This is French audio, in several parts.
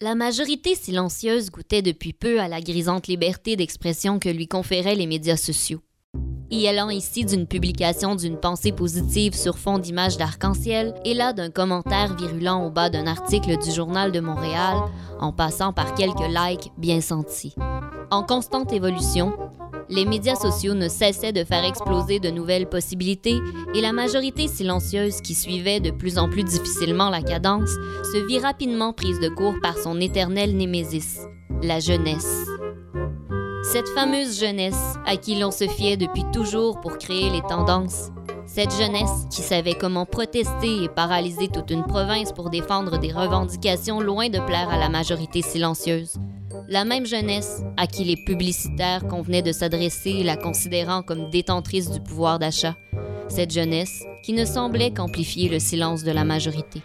La majorité silencieuse goûtait depuis peu à la grisante liberté d'expression que lui conféraient les médias sociaux. Y allant ici d'une publication d'une pensée positive sur fond d'images d'arc-en-ciel et là d'un commentaire virulent au bas d'un article du Journal de Montréal, en passant par quelques likes bien sentis. En constante évolution, les médias sociaux ne cessaient de faire exploser de nouvelles possibilités et la majorité silencieuse qui suivait de plus en plus difficilement la cadence se vit rapidement prise de court par son éternel némésis, la jeunesse. Cette fameuse jeunesse à qui l'on se fiait depuis toujours pour créer les tendances. Cette jeunesse qui savait comment protester et paralyser toute une province pour défendre des revendications loin de plaire à la majorité silencieuse. La même jeunesse à qui les publicitaires convenaient de s'adresser, la considérant comme détentrice du pouvoir d'achat. Cette jeunesse qui ne semblait qu'amplifier le silence de la majorité.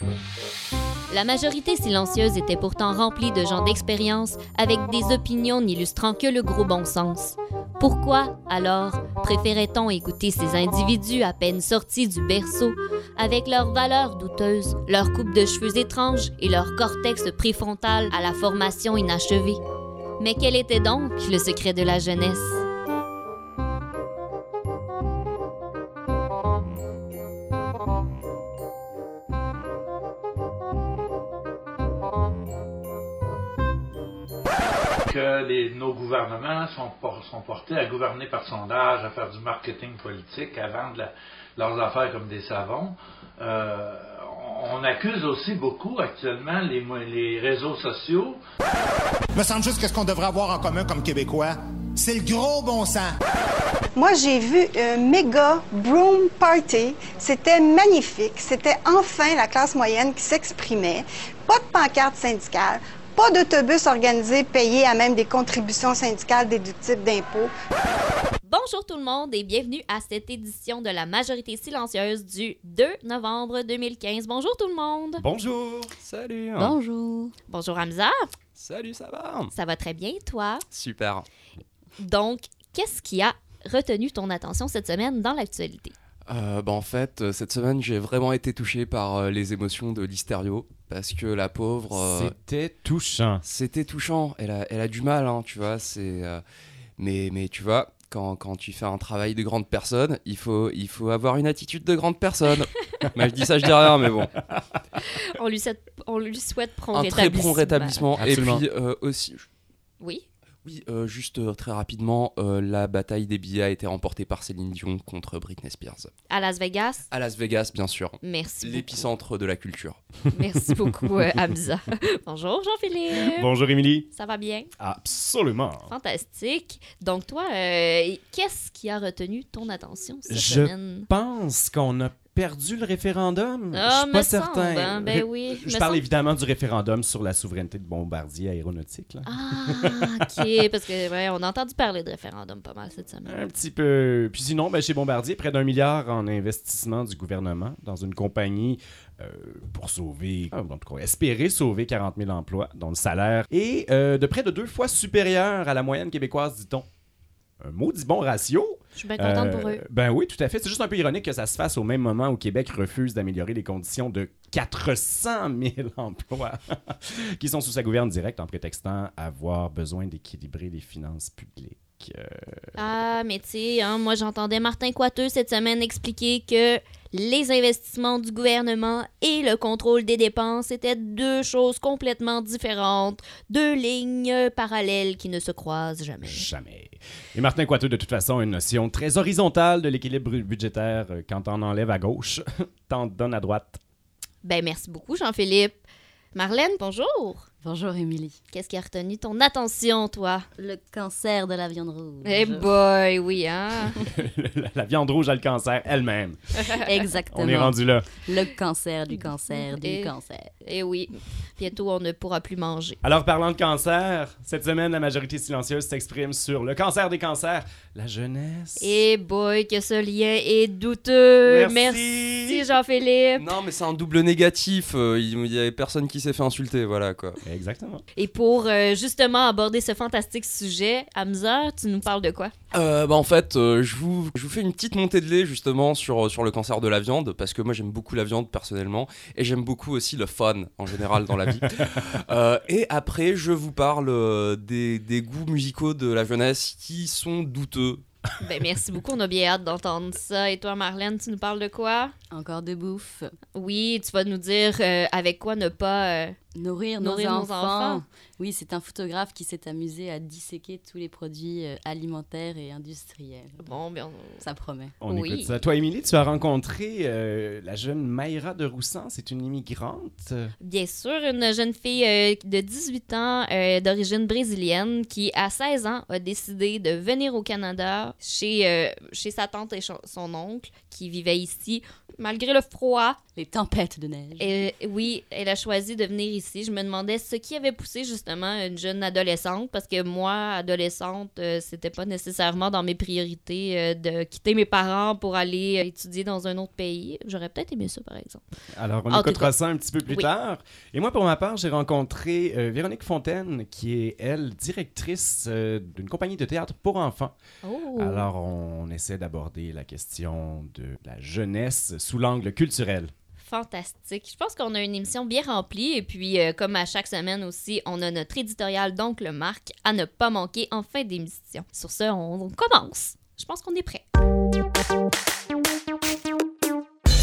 La majorité silencieuse était pourtant remplie de gens d'expérience avec des opinions n'illustrant que le gros bon sens. Pourquoi, alors, préférait-on écouter ces individus à peine sortis du berceau, avec leurs valeurs douteuses, leur coupe de cheveux étranges et leur cortex préfrontal à la formation inachevée? Mais quel était donc le secret de la jeunesse? Que les- nos gouvernements sont, por- sont portés à gouverner par sondage, à faire du marketing politique, à vendre la- leurs affaires comme des savons. Euh, on accuse aussi beaucoup actuellement les réseaux sociaux Me semble juste que ce qu'on devrait avoir en commun comme Québécois, c'est le gros bon sens. Moi, j'ai vu un méga broom party. C'était magnifique. C'était enfin la classe moyenne qui s'exprimait. Pas de pancarte syndicale, pas d'autobus organisé payé à même des contributions syndicales déductibles d'impôts. Bonjour tout le monde et bienvenue à cette édition de la majorité silencieuse du 2 novembre 2015. Bonjour tout le monde. Bonjour. Salut. Bonjour. Bonjour Hamza. Salut, ça va? Ça va très bien toi? Super. Donc, qu'est-ce qui a retenu ton attention cette semaine dans l'actualité? Euh, bah, en fait, euh, cette semaine, j'ai vraiment été touché par euh, les émotions de Listerio parce que la pauvre. euh, C'était touchant. C'était touchant. Elle a, elle a du mal, hein, tu vois. C'est. euh, mais, mais tu vois. Quand, quand tu fais un travail de grande personne, il faut, il faut avoir une attitude de grande personne. Mais je dis ça, je dis rien, mais bon. On lui souhaite, on lui souhaite prompt Un très rétablissement. bon rétablissement. Absolument. Et puis euh, aussi, Oui. Oui, euh, juste euh, très rapidement, euh, la bataille des billets a été remportée par Céline Dion contre Britney Spears. À Las Vegas. À Las Vegas, bien sûr. Merci. L'épicentre de la culture. Merci beaucoup, euh, Hamza. Bonjour Jean-Philippe. Bonjour, Émilie. Ça va bien? Absolument. Fantastique. Donc toi, euh, qu'est-ce qui a retenu ton attention cette Je semaine? pense qu'on a perdu le référendum? Ah, Je suis pas certain. hein. Ben oui, Je parle semble. évidemment du référendum sur la souveraineté de Bombardier aéronautique. là. Ah, ok, parce que ouais, on a entendu parler de référendum pas mal cette semaine. Un petit peu. Puis sinon, ben, chez Bombardier, près d'un milliard en investissement du gouvernement dans une compagnie euh, pour sauver, en tout cas, espérer sauver 40 000 emplois, dont le salaire est euh, de près de deux fois supérieur à la moyenne québécoise, dit-on. Un maudit bon ratio. Je suis bien contente Euh, pour eux. Ben oui, tout à fait. C'est juste un peu ironique que ça se fasse au même moment où Québec refuse d'améliorer les conditions de 400 000 emplois qui sont sous sa gouverne directe en prétextant avoir besoin d'équilibrer les finances publiques. Euh, Ah, mais tu sais, hein, moi j'entendais Martin Coiteux cette semaine expliquer que les investissements du gouvernement et le contrôle des dépenses étaient deux choses complètement différentes, deux lignes parallèles qui ne se croisent jamais. Jamais. Et Martin Coiteux, de toute façon, a une notion très horizontale de l'équilibre budgétaire. Euh, Quand on enlève à gauche, t'en donnes à droite. Ben merci beaucoup Jean-Philippe. Marlène, bonjour. Bonjour Émilie. Qu'est-ce qui a retenu ton attention, toi? Le cancer de la viande rouge. Eh boy, oui, hein? la, la viande rouge a le cancer elle-même. Exactement. On est rendu là. Le cancer du cancer du Et- cancer. Eh oui, bientôt on ne pourra plus manger. Alors, parlant de cancer, cette semaine, la majorité silencieuse s'exprime sur le cancer des cancers, la jeunesse. Eh boy, que ce lien est douteux. Merci. Merci Jean-Philippe. Non, mais c'est un double négatif. euh, Il n'y avait personne qui s'est fait insulter, voilà quoi. Exactement. Et pour euh, justement aborder ce fantastique sujet, Hamza, tu nous parles de quoi? Euh, bah en fait, euh, je, vous, je vous fais une petite montée de lait justement sur, sur le cancer de la viande, parce que moi j'aime beaucoup la viande personnellement, et j'aime beaucoup aussi le fun en général dans la vie. Euh, et après, je vous parle des, des goûts musicaux de la jeunesse qui sont douteux. Ben, merci beaucoup, on a bien hâte d'entendre ça. Et toi, Marlène, tu nous parles de quoi? Encore de bouffe. Oui, tu vas nous dire euh, avec quoi ne pas... euh, Nourrir, nos enfants. Oui, c'est un photographe qui s'est amusé à disséquer tous les produits euh, alimentaires et industriels. Bon, bien... on- Ça promet. On Oui. écoute ça. Toi, Émilie, tu as rencontré euh, la jeune Mayra de Roussan. C'est une immigrante. Bien sûr, une jeune fille euh, de 18 ans euh, d'origine brésilienne qui, à 16 ans, a décidé de venir au Canada chez, euh, chez sa tante et son oncle qui vivaient ici. Malgré le froid, Les tempêtes de neige. Et, oui, elle a choisi de venir ici. Je me demandais ce qui avait poussé justement une jeune adolescente, parce que moi, adolescente, euh, c'était pas nécessairement dans mes priorités euh, de quitter mes parents pour aller euh, étudier dans un autre pays. J'aurais peut-être aimé ça, par exemple. Alors, on écoutera ça un petit peu plus Oui. tard. Et moi, pour ma part, j'ai rencontré Véronique Fontaine, qui est, elle, directrice d'une compagnie de théâtre pour enfants. Oh! Alors, on essaie d'aborder la question de la jeunesse sous l'angle culturel. Fantastique. Je pense qu'on a une émission bien remplie. Et puis, euh, comme à chaque semaine aussi, on a notre éditorial, donc le Marc, à ne pas manquer en fin d'émission. Sur ce, on, on commence. Je pense qu'on est prêt.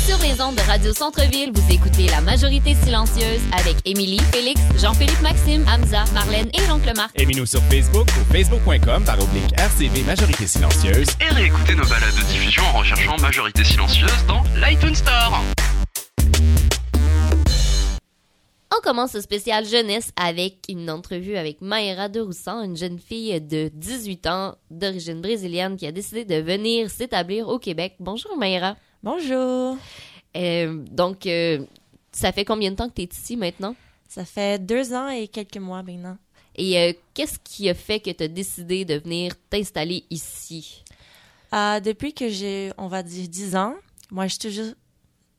Sur les ondes de Radio Centre-Ville, vous écoutez La Majorité Silencieuse avec Émilie, Félix, Jean-Philippe Maxime, Hamza, Marlène et l'oncle Marc. Aimez-nous sur Facebook ou facebook.com par oblique RCV Majorité Silencieuse. et réécoutez nos balades de diffusion en recherchant Majorité Silencieuse dans l'iTunes Store. On commence ce spécial jeunesse avec une entrevue avec Mayra de Roussan, une jeune fille de 18 ans d'origine brésilienne qui a décidé de venir s'établir au Québec. Bonjour Mayra. Bonjour. Euh, donc, euh, ça fait combien de temps que tu es ici maintenant? Ça fait deux ans et quelques mois maintenant. Et euh, qu'est-ce qui a fait que tu as décidé de venir t'installer ici? Euh, depuis que j'ai, on va dire, 10 ans, moi, j'ai toujours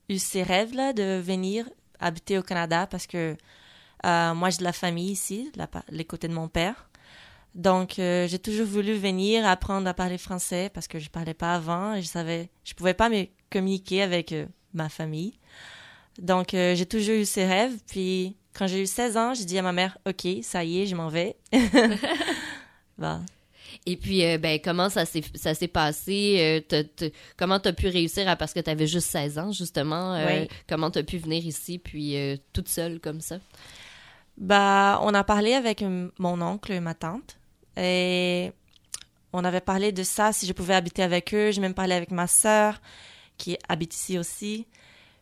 eu ces rêves-là de venir habiter au Canada parce que euh, moi, j'ai de la famille ici, la les côtés de mon père. Donc, euh, j'ai toujours voulu venir apprendre à parler français parce que je parlais pas avant et je savais, je pouvais pas me communiquer avec euh, ma famille. Donc, euh, j'ai toujours eu ces rêves. Puis, quand j'ai eu 16 ans, j'ai dit à ma mère, OK, ça y est, je m'en vais. bah, Et puis, euh, ben, comment ça s'est, passé? Euh, comment tu as pu réussir à, parce que tu avais juste 16 ans, justement, euh, Oui. comment tu as pu venir ici, puis toute seule comme ça? Bah, on a parlé avec mon oncle et ma tante. Et on avait parlé de ça, si je pouvais habiter avec eux. J'ai même parlé avec ma sœur, qui habite ici aussi.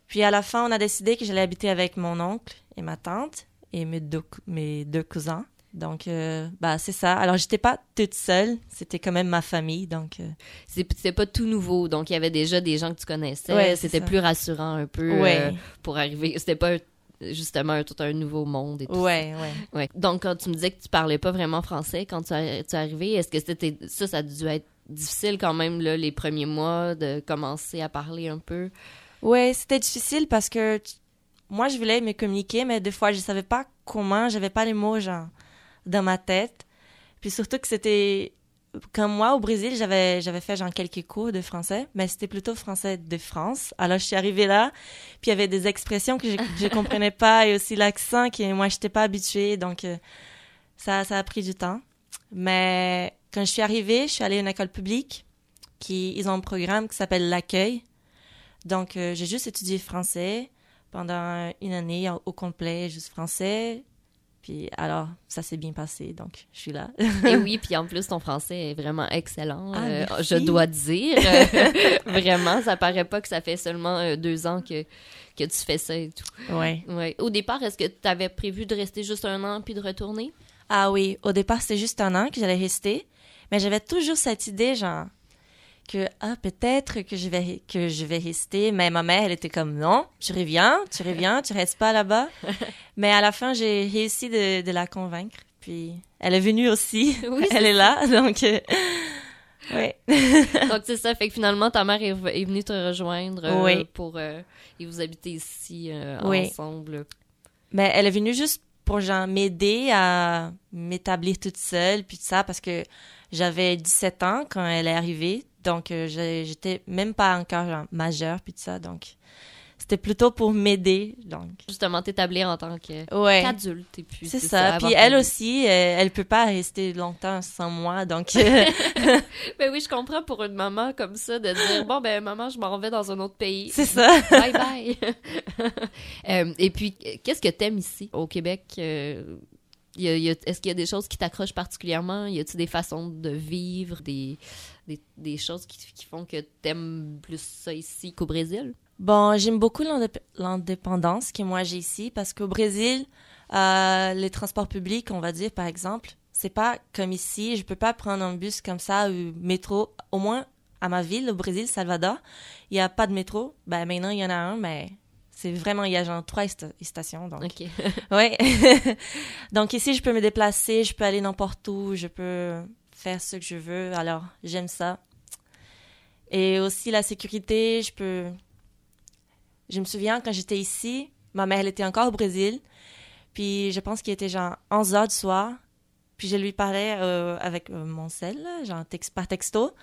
Puis à la fin, on a décidé que j'allais habiter avec mon oncle et ma tante et mes deux, cou- mes deux cousins. Donc, euh, bah, c'est ça. Alors, j'étais pas toute seule. C'était quand même ma famille. Donc, euh, c'est pas tout nouveau, donc il y avait déjà des gens que tu connaissais. Ouais, C'était plus rassurant un peu Ouais. euh, pour arriver. C'était pas justement un- tout un nouveau monde et tout. ouais, ouais. Ouais. Donc, quand tu me disais que tu parlais pas vraiment français quand tu, es arrivé, est-ce que c'était ça, ça a dû être difficile quand même, là, les premiers mois, de commencer à parler un peu? Ouais, c'était difficile parce que moi, je voulais me communiquer, mais des fois, je savais pas comment, j'avais pas les mots, genre, dans ma tête. Puis surtout que c'était, comme moi, au Brésil, j'avais, j'avais fait, genre, quelques cours de français, mais c'était plutôt français de France. Alors, je suis arrivée là, puis il y avait des expressions que je, je comprenais pas, et aussi l'accent que moi, j'étais pas habituée, donc, euh, ça, ça a pris du temps. Mais quand je suis arrivée, je suis allée à une école publique, qui, ils ont un programme qui s'appelle l'accueil. Donc, euh, j'ai juste étudié français pendant une année au complet, juste français. Puis alors, ça s'est bien passé, donc je suis là. Et oui, puis en plus, ton français est vraiment excellent, Ah, euh, je dois dire. Vraiment, ça paraît pas que ça fait seulement euh, deux ans que, que tu fais ça et tout. ouais. Ouais. Au départ, est-ce que tu avais prévu de rester juste un an puis de retourner? Ah oui, au départ, c'était juste un an que j'allais rester, mais j'avais toujours cette idée, genre, que, ah, peut-être que je vais, que je vais rester, mais ma mère, elle était comme, non, tu reviens, tu reviens, tu restes pas là-bas. mais à la fin, j'ai réussi de, de la convaincre, puis elle est venue aussi, Oui, elle est là, donc, euh, ouais. Donc, c'est ça. Fait que finalement, ta mère est, venue te rejoindre euh, Oui. pour. euh, et vous habitez ici euh, Oui. ensemble. Mais elle est venue juste pour genre m'aider à m'établir toute seule puis tout ça parce que j'avais 17 ans quand elle est arrivée donc euh, j'étais même pas encore genre, majeure puis tout ça donc c'était plutôt pour m'aider donc Justement, t'établir en tant Ouais. qu'adulte. et puis c'est ça. Puis elle aussi, elle, elle peut pas rester longtemps sans moi, donc. euh, ben oui, je comprends pour une maman comme ça de dire bon ben maman, je m'en vais dans un autre pays. C'est ça. bye bye. Euh, et puis euh, qu'est-ce que t'aimes ici au Québec euh, Est-ce qu'il y a des choses qui t'accrochent particulièrement? Y a-t-il des façons de vivre, des, choses qui, font que t'aimes plus ça ici qu'au Brésil? Bon, j'aime beaucoup l'indép- l'indépendance que moi j'ai ici parce qu'au Brésil, euh, les transports publics, on va dire par exemple, c'est pas comme ici. Je peux pas prendre un bus comme ça ou métro. Au moins à ma ville, au Brésil, Salvador, il y a pas de métro. Ben maintenant il y en a un, mais c'est vraiment il y a genre trois sta- stations. Donc Ok. ouais. donc ici je peux me déplacer, je peux aller n'importe où, je peux faire ce que je veux. Alors j'aime ça. Et aussi la sécurité, je peux je me souviens quand j'étais ici, ma mère elle était encore au Brésil, puis je pense qu'il était genre 11 heures du soir, puis je lui parlais euh, avec euh, mon sel, là, genre tex- par texto,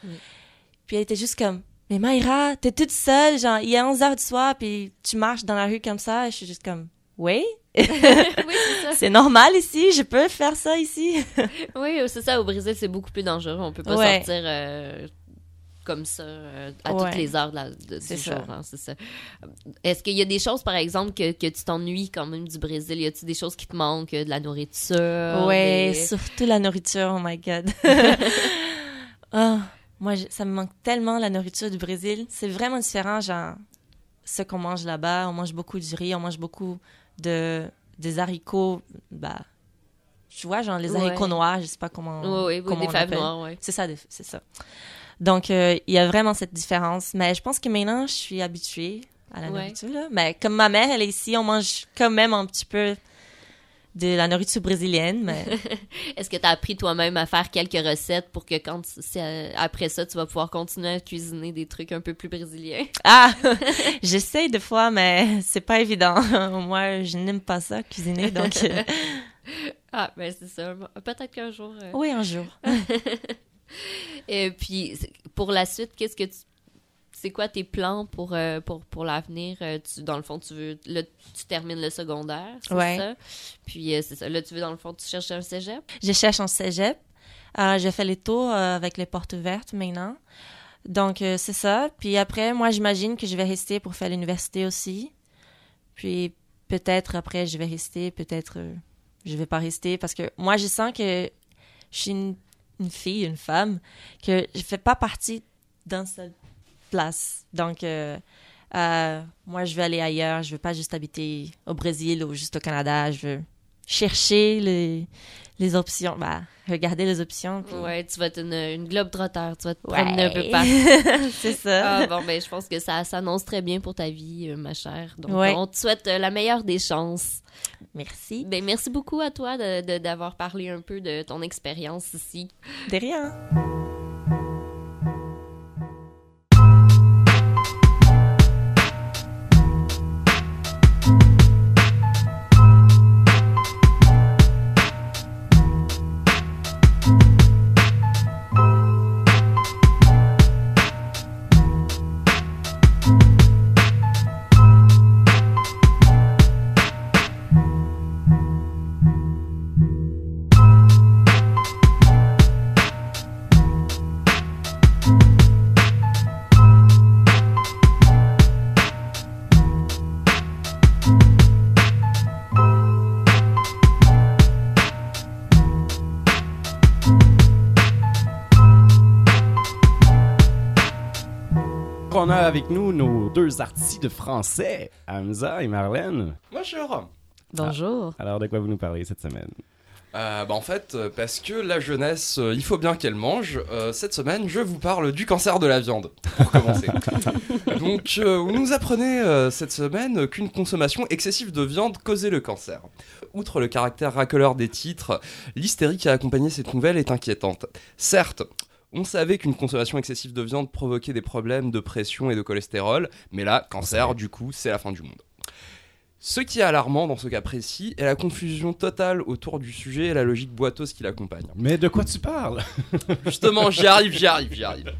puis elle était juste comme mais Mayra, t'es toute seule, genre il est 11 heures du soir, puis tu marches dans la rue comme ça, je suis juste comme oui, oui, c'est normal ici, je peux faire ça ici. Oui, c'est ça. Au Brésil, c'est beaucoup plus dangereux. On peut pas Ouais. sortir euh, comme ça euh, à Ouais. toutes les heures de la, de- du jour. hein, c'est ça. Est-ce qu'il y a des choses, par exemple, que, que tu t'ennuies quand même du Brésil? Y a-t-il des choses qui te manquent? De la nourriture? Des- surtout la nourriture, oh my god. Ah, moi, je- ça me manque tellement la nourriture du Brésil. C'est vraiment différent, genre, ce qu'on mange là-bas. On mange beaucoup du riz, on mange beaucoup de, des haricots, bah, tu vois, genre les Ouais. haricots noirs, je sais pas comment. Ouais, oui, comment des appelle. noires, ouais. C'est ça, c'est ça. Donc, euh, il y a vraiment cette différence. Mais je pense que maintenant, je suis habituée à la Ouais. nourriture, là. Mais comme ma mère, elle est ici, on mange quand même un petit peu de la nourriture brésilienne, mais. Est-ce que tu as appris toi-même à faire quelques recettes pour que quand c'est, euh, après ça, tu vas pouvoir continuer à cuisiner des trucs un peu plus brésiliens? Ah, j'essaye des fois, mais c'est pas évident. Moi, je n'aime pas ça, cuisiner, donc. euh, Ah, ben c'est ça. Peut-être qu'un jour. euh, Oui, un jour. Et puis, pour la suite, qu'est-ce que tu. C'est quoi tes plans pour, euh, pour, pour l'avenir? Euh, tu- Dans le fond, tu veux. Là, tu termines le secondaire, c'est Ouais. ça? Puis, euh, c'est ça. Là, tu veux, dans le fond, tu cherches un cégep? Je cherche en cégep. J'ai fait les tours avec les portes ouvertes maintenant. Donc, c'est ça. Puis après, moi, j'imagine que je vais rester pour faire l'université aussi. Puis peut-être après, je vais rester, peut-être je vais pas rester. Parce que moi, je sens que je suis une, une fille, une femme, que je fais pas partie d'une seule place. Donc, euh, euh, moi, je veux aller ailleurs. Je veux pas juste habiter au Brésil ou juste au Canada. Je veux chercher les, les options. Bah, regarder les options. puis- Ouais, tu vas être une, une globe trotteur. Tu vas te Ouais. promener un peu partout. C'est ça. Ah, bon, ben, je pense que ça s'annonce très bien pour ta vie, euh, ma chère. Donc, Ouais. on te souhaite la meilleure des chances. Merci. Ben, merci beaucoup à toi de- de- d'avoir parlé un peu de ton expérience ici. De rien. Avec nous nos deux artistes de français, Hamza et Marlène. Bonjour. Bonjour. Alors, de quoi vous nous parlez cette semaine? Euh, bah en fait, euh, parce que la jeunesse, euh, il faut bien qu'elle mange. euh, cette semaine, je vous parle du cancer de la viande, pour commencer. Donc, euh, vous nous apprenez euh, cette semaine qu'une consommation excessive de viande causait le cancer. Outre le caractère racoleur des titres, l'hystérie qui a accompagné cette nouvelle est inquiétante. Certes, on savait qu'une consommation excessive de viande provoquait des problèmes de pression et de cholestérol, mais là, cancer, du coup, c'est la fin du monde. Ce qui est alarmant dans ce cas précis est la confusion totale autour du sujet et la logique boiteuse qui l'accompagne. Mais de quoi tu parles? Justement, j'y arrive, j'y arrive, j'y arrive.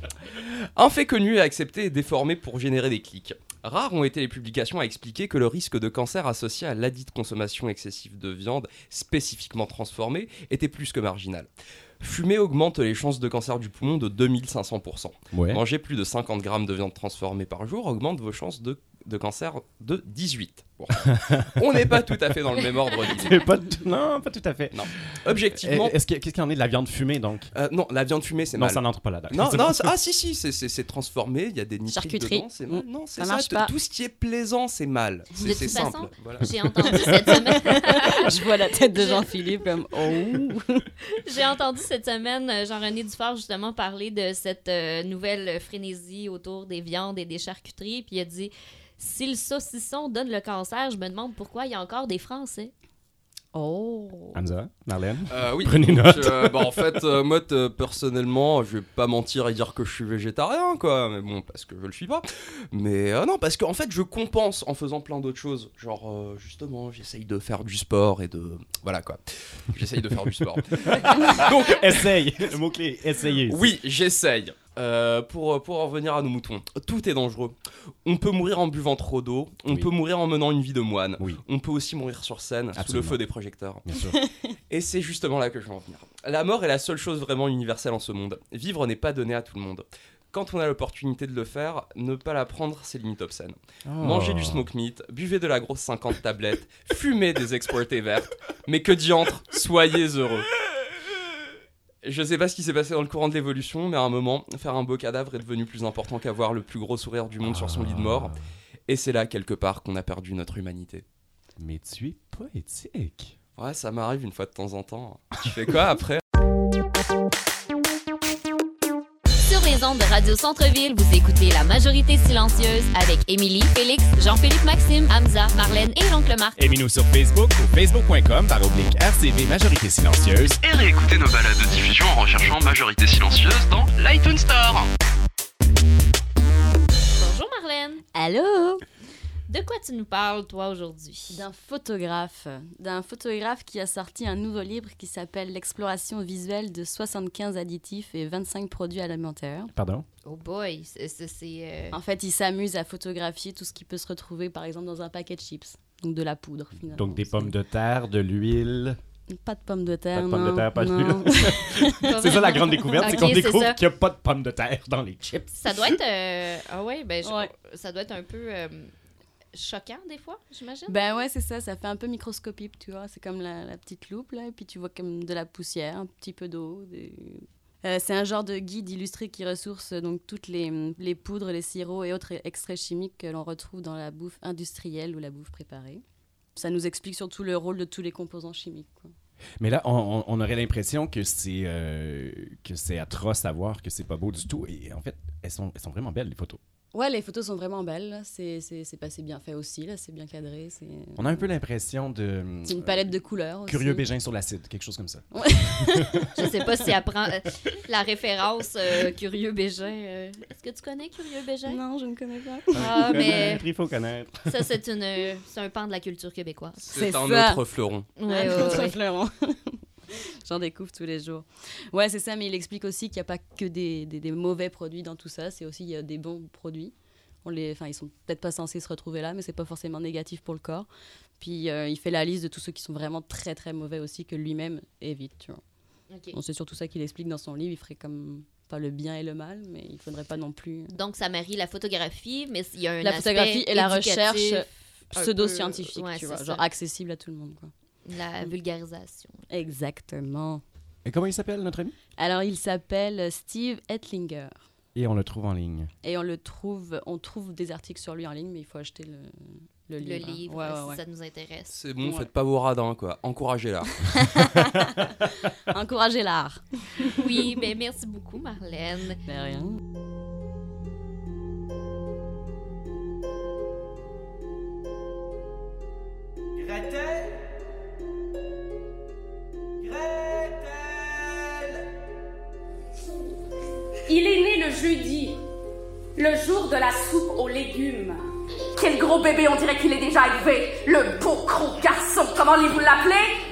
Un fait connu et accepté est déformé pour générer des clics. Rares ont été les publications à expliquer que le risque de cancer associé à ladite consommation excessive de viande spécifiquement transformée était plus que marginal. Fumer augmente les chances de cancer du poumon de 2500%. Ouais. Manger plus de 50 grammes de viande transformée par jour augmente vos chances de, de cancer de 18. Bon. On n'est pas tout à fait dans le même ordre d'idée. Pas tout- Non, pas tout à fait. Non. Objectivement, Est-ce que- Qu'est-ce qu'il y en est de la viande fumée, donc euh, non, la viande fumée, c'est Non, mal. ça n'entre pas là-dedans. Non, non, ah si, si, c'est- transformé, il y a des nitrites Charcuterie. dedans, c'est mal. Mm. Non, c'est Ça ça, pas. tout ce qui est plaisant, c'est mal. C'est De c'est toute simple. façon, voilà. J'ai entendu cette semaine. Je vois la tête de Jean-Philippe comme oh. J'ai entendu cette semaine euh, Jean-René Dufort justement parler de cette euh, nouvelle frénésie autour des viandes et des charcuteries. Puis il a dit si le saucisson donne le cancer, je me demande pourquoi il y a encore des Français. Oh. Hamza, Marlène Euh, oui. Prenez donc, note. euh, bah, en fait, euh, moi, personnellement, je vais pas mentir et dire que je suis végétarien, quoi. Mais bon, parce que je le suis pas. Mais euh, non, parce qu'en fait, je compense en faisant plein d'autres choses. Genre, euh, justement, j'essaye de faire du sport et de. Voilà, quoi. J'essaye de faire du sport. Donc, essaye. Le mot-clé, essayer. Oui, j'essaye. Euh, pour, pour en revenir à nos moutons, tout est dangereux. On peut mourir en buvant trop d'eau, on Oui. peut mourir en menant une vie de moine, Oui, on peut aussi mourir sur scène sous le feu des projecteurs. bien sûr. Et c'est justement là que je veux en venir. La mort est la seule chose vraiment universelle en ce monde. Vivre n'est pas donné à tout le monde. Quand on a l'opportunité de le faire, ne pas la prendre, c'est limite obscène. Mangez Oh. du smoke meat, buvez de la grosse 50 tablettes, fumez des exportés vertes, mais que diantre, soyez heureux. Je sais pas ce qui s'est passé dans le courant de l'évolution, mais à un moment, faire un beau cadavre est devenu plus important qu'avoir le plus gros sourire du monde sur son lit de mort. Et c'est là, quelque part, qu'on a perdu notre humanité. Mais tu es poétique. Ouais, ça m'arrive une fois de temps en temps. Tu fais quoi après? Les ondes de Radio Centre-Ville, vous écoutez La Majorité Silencieuse avec Émilie, Félix, Jean-Philippe Maxime, Hamza, Marlène et l'oncle Marc. Aimez-nous sur Facebook ou facebook.com par oblique RCV Majorité Silencieuse. Et réécoutez nos balades de diffusion en recherchant Majorité Silencieuse dans l'iTunes Store. Bonjour Marlène. Allô? De quoi tu nous parles, toi, aujourd'hui? D'un photographe, d'un photographe qui a sorti un nouveau livre qui s'appelle L'exploration visuelle de 75 additifs et 25 produits alimentaires. Pardon? Oh boy, c'est... euh, En fait, il s'amuse à photographier tout ce qui peut se retrouver, par exemple, dans un paquet de chips. Donc de la poudre, finalement. Donc des pommes de terre, de l'huile. Pas de pommes de terre, Pas de pommes de terre, pas de. C'est ça la grande découverte, c'est qu'on découvre qu'il n'y a pas de pommes de terre dans les chips. Ça doit être... euh, Ah ouais, ben, je- Ouais. ça doit être un peu euh, choquant, des fois, j'imagine? Ben ouais, c'est ça, ça fait un peu microscopique, tu vois. C'est comme la, la petite loupe, là, et puis tu vois comme de la poussière, un petit peu d'eau. des- Euh, c'est un genre de guide illustré qui ressource donc toutes les, les poudres, les sirops et autres extraits chimiques que l'on retrouve dans la bouffe industrielle ou la bouffe préparée. Ça nous explique surtout le rôle de tous les composants chimiques. quoi. Mais là, on, on- on aurait l'impression que c'est euh, que c'est atroce à voir, que c'est pas beau du tout. Et en fait, elles sont, elles sont vraiment belles, les photos. Ouais, les photos sont vraiment belles. C'est c'est- c'est pas c'est bien fait aussi, là. C'est bien cadré. C'est On a un peu l'impression de... c'est une palette de couleurs aussi. Curieux Bégin sur l'acide, quelque chose comme ça. Je sais pas si elle prend euh, la référence euh, Curieux Bégin. euh, Est-ce que tu connais Curieux Bégin? Non, je ne connais pas. Ah, mais Il faut connaître. ça, c'est une, euh, c'est un pan de la culture québécoise. C'est C'est un ça. autre fleuron. Ouais, ouais, ouais. fleuron. J'en découvre tous les jours. Ouais, c'est ça, mais il explique aussi qu'il n'y a pas que des, des- des mauvais produits dans tout ça, c'est aussi il y a des bons produits. On les, ils sont peut-être pas censés se retrouver là, mais c'est pas forcément négatif pour le corps. Puis euh, il fait la liste de tous ceux qui sont vraiment très très mauvais aussi que lui-même évite. Tu vois. Ok. Bon, c'est surtout ça qu'il explique dans son livre. Il ferait comme pas le bien et le mal, mais il faudrait pas non plus Donc, ça marie la photographie, mais il y a un la aspect photographie et la recherche pseudo-scientifique, ouais, tu vois, genre accessible à tout le monde. Quoi. La vulgarisation. Exactement. Et comment il s'appelle, notre ami? Alors, il s'appelle Steve Ettlinger. Et on le trouve en ligne. Et on le trouve, on trouve des articles sur lui en ligne, mais il faut acheter le, le Le livre. hein. livre, Ouais, ouais, si ouais. ça nous intéresse. C'est bon, Ouais. faites pas vos radins, quoi. Encouragez-la. Encouragez l'art. Oui, ben merci beaucoup, Marlène. De rien. Gretel Il est né le jeudi, le jour de la soupe aux légumes. Quel gros bébé, on dirait qu'il est déjà élevé. Le beau gros garçon, comment allez-vous l'appeler?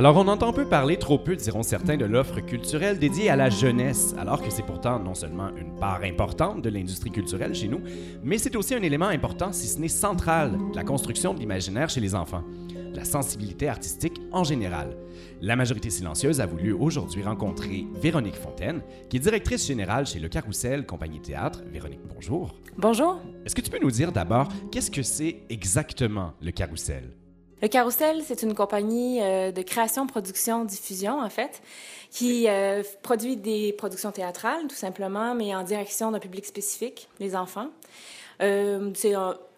Alors on entend peu parler, trop peu diront certains, de l'offre culturelle dédiée à la jeunesse, alors que c'est pourtant non seulement une part importante de l'industrie culturelle chez nous, mais c'est aussi un élément important, si ce n'est central, de la construction de l'imaginaire chez les enfants, de la sensibilité artistique en général. La majorité silencieuse a voulu aujourd'hui rencontrer Véronique Fontaine, qui est directrice générale chez Le Carrousel Compagnie Théâtre. Véronique, bonjour. Bonjour. Est-ce que tu peux nous dire d'abord qu'est-ce que c'est exactement Le Carrousel? Le Carrousel, c'est une compagnie euh, de création, production, diffusion, en fait, qui euh, produit des productions théâtrales, tout simplement, mais en direction d'un public spécifique, les enfants. Euh,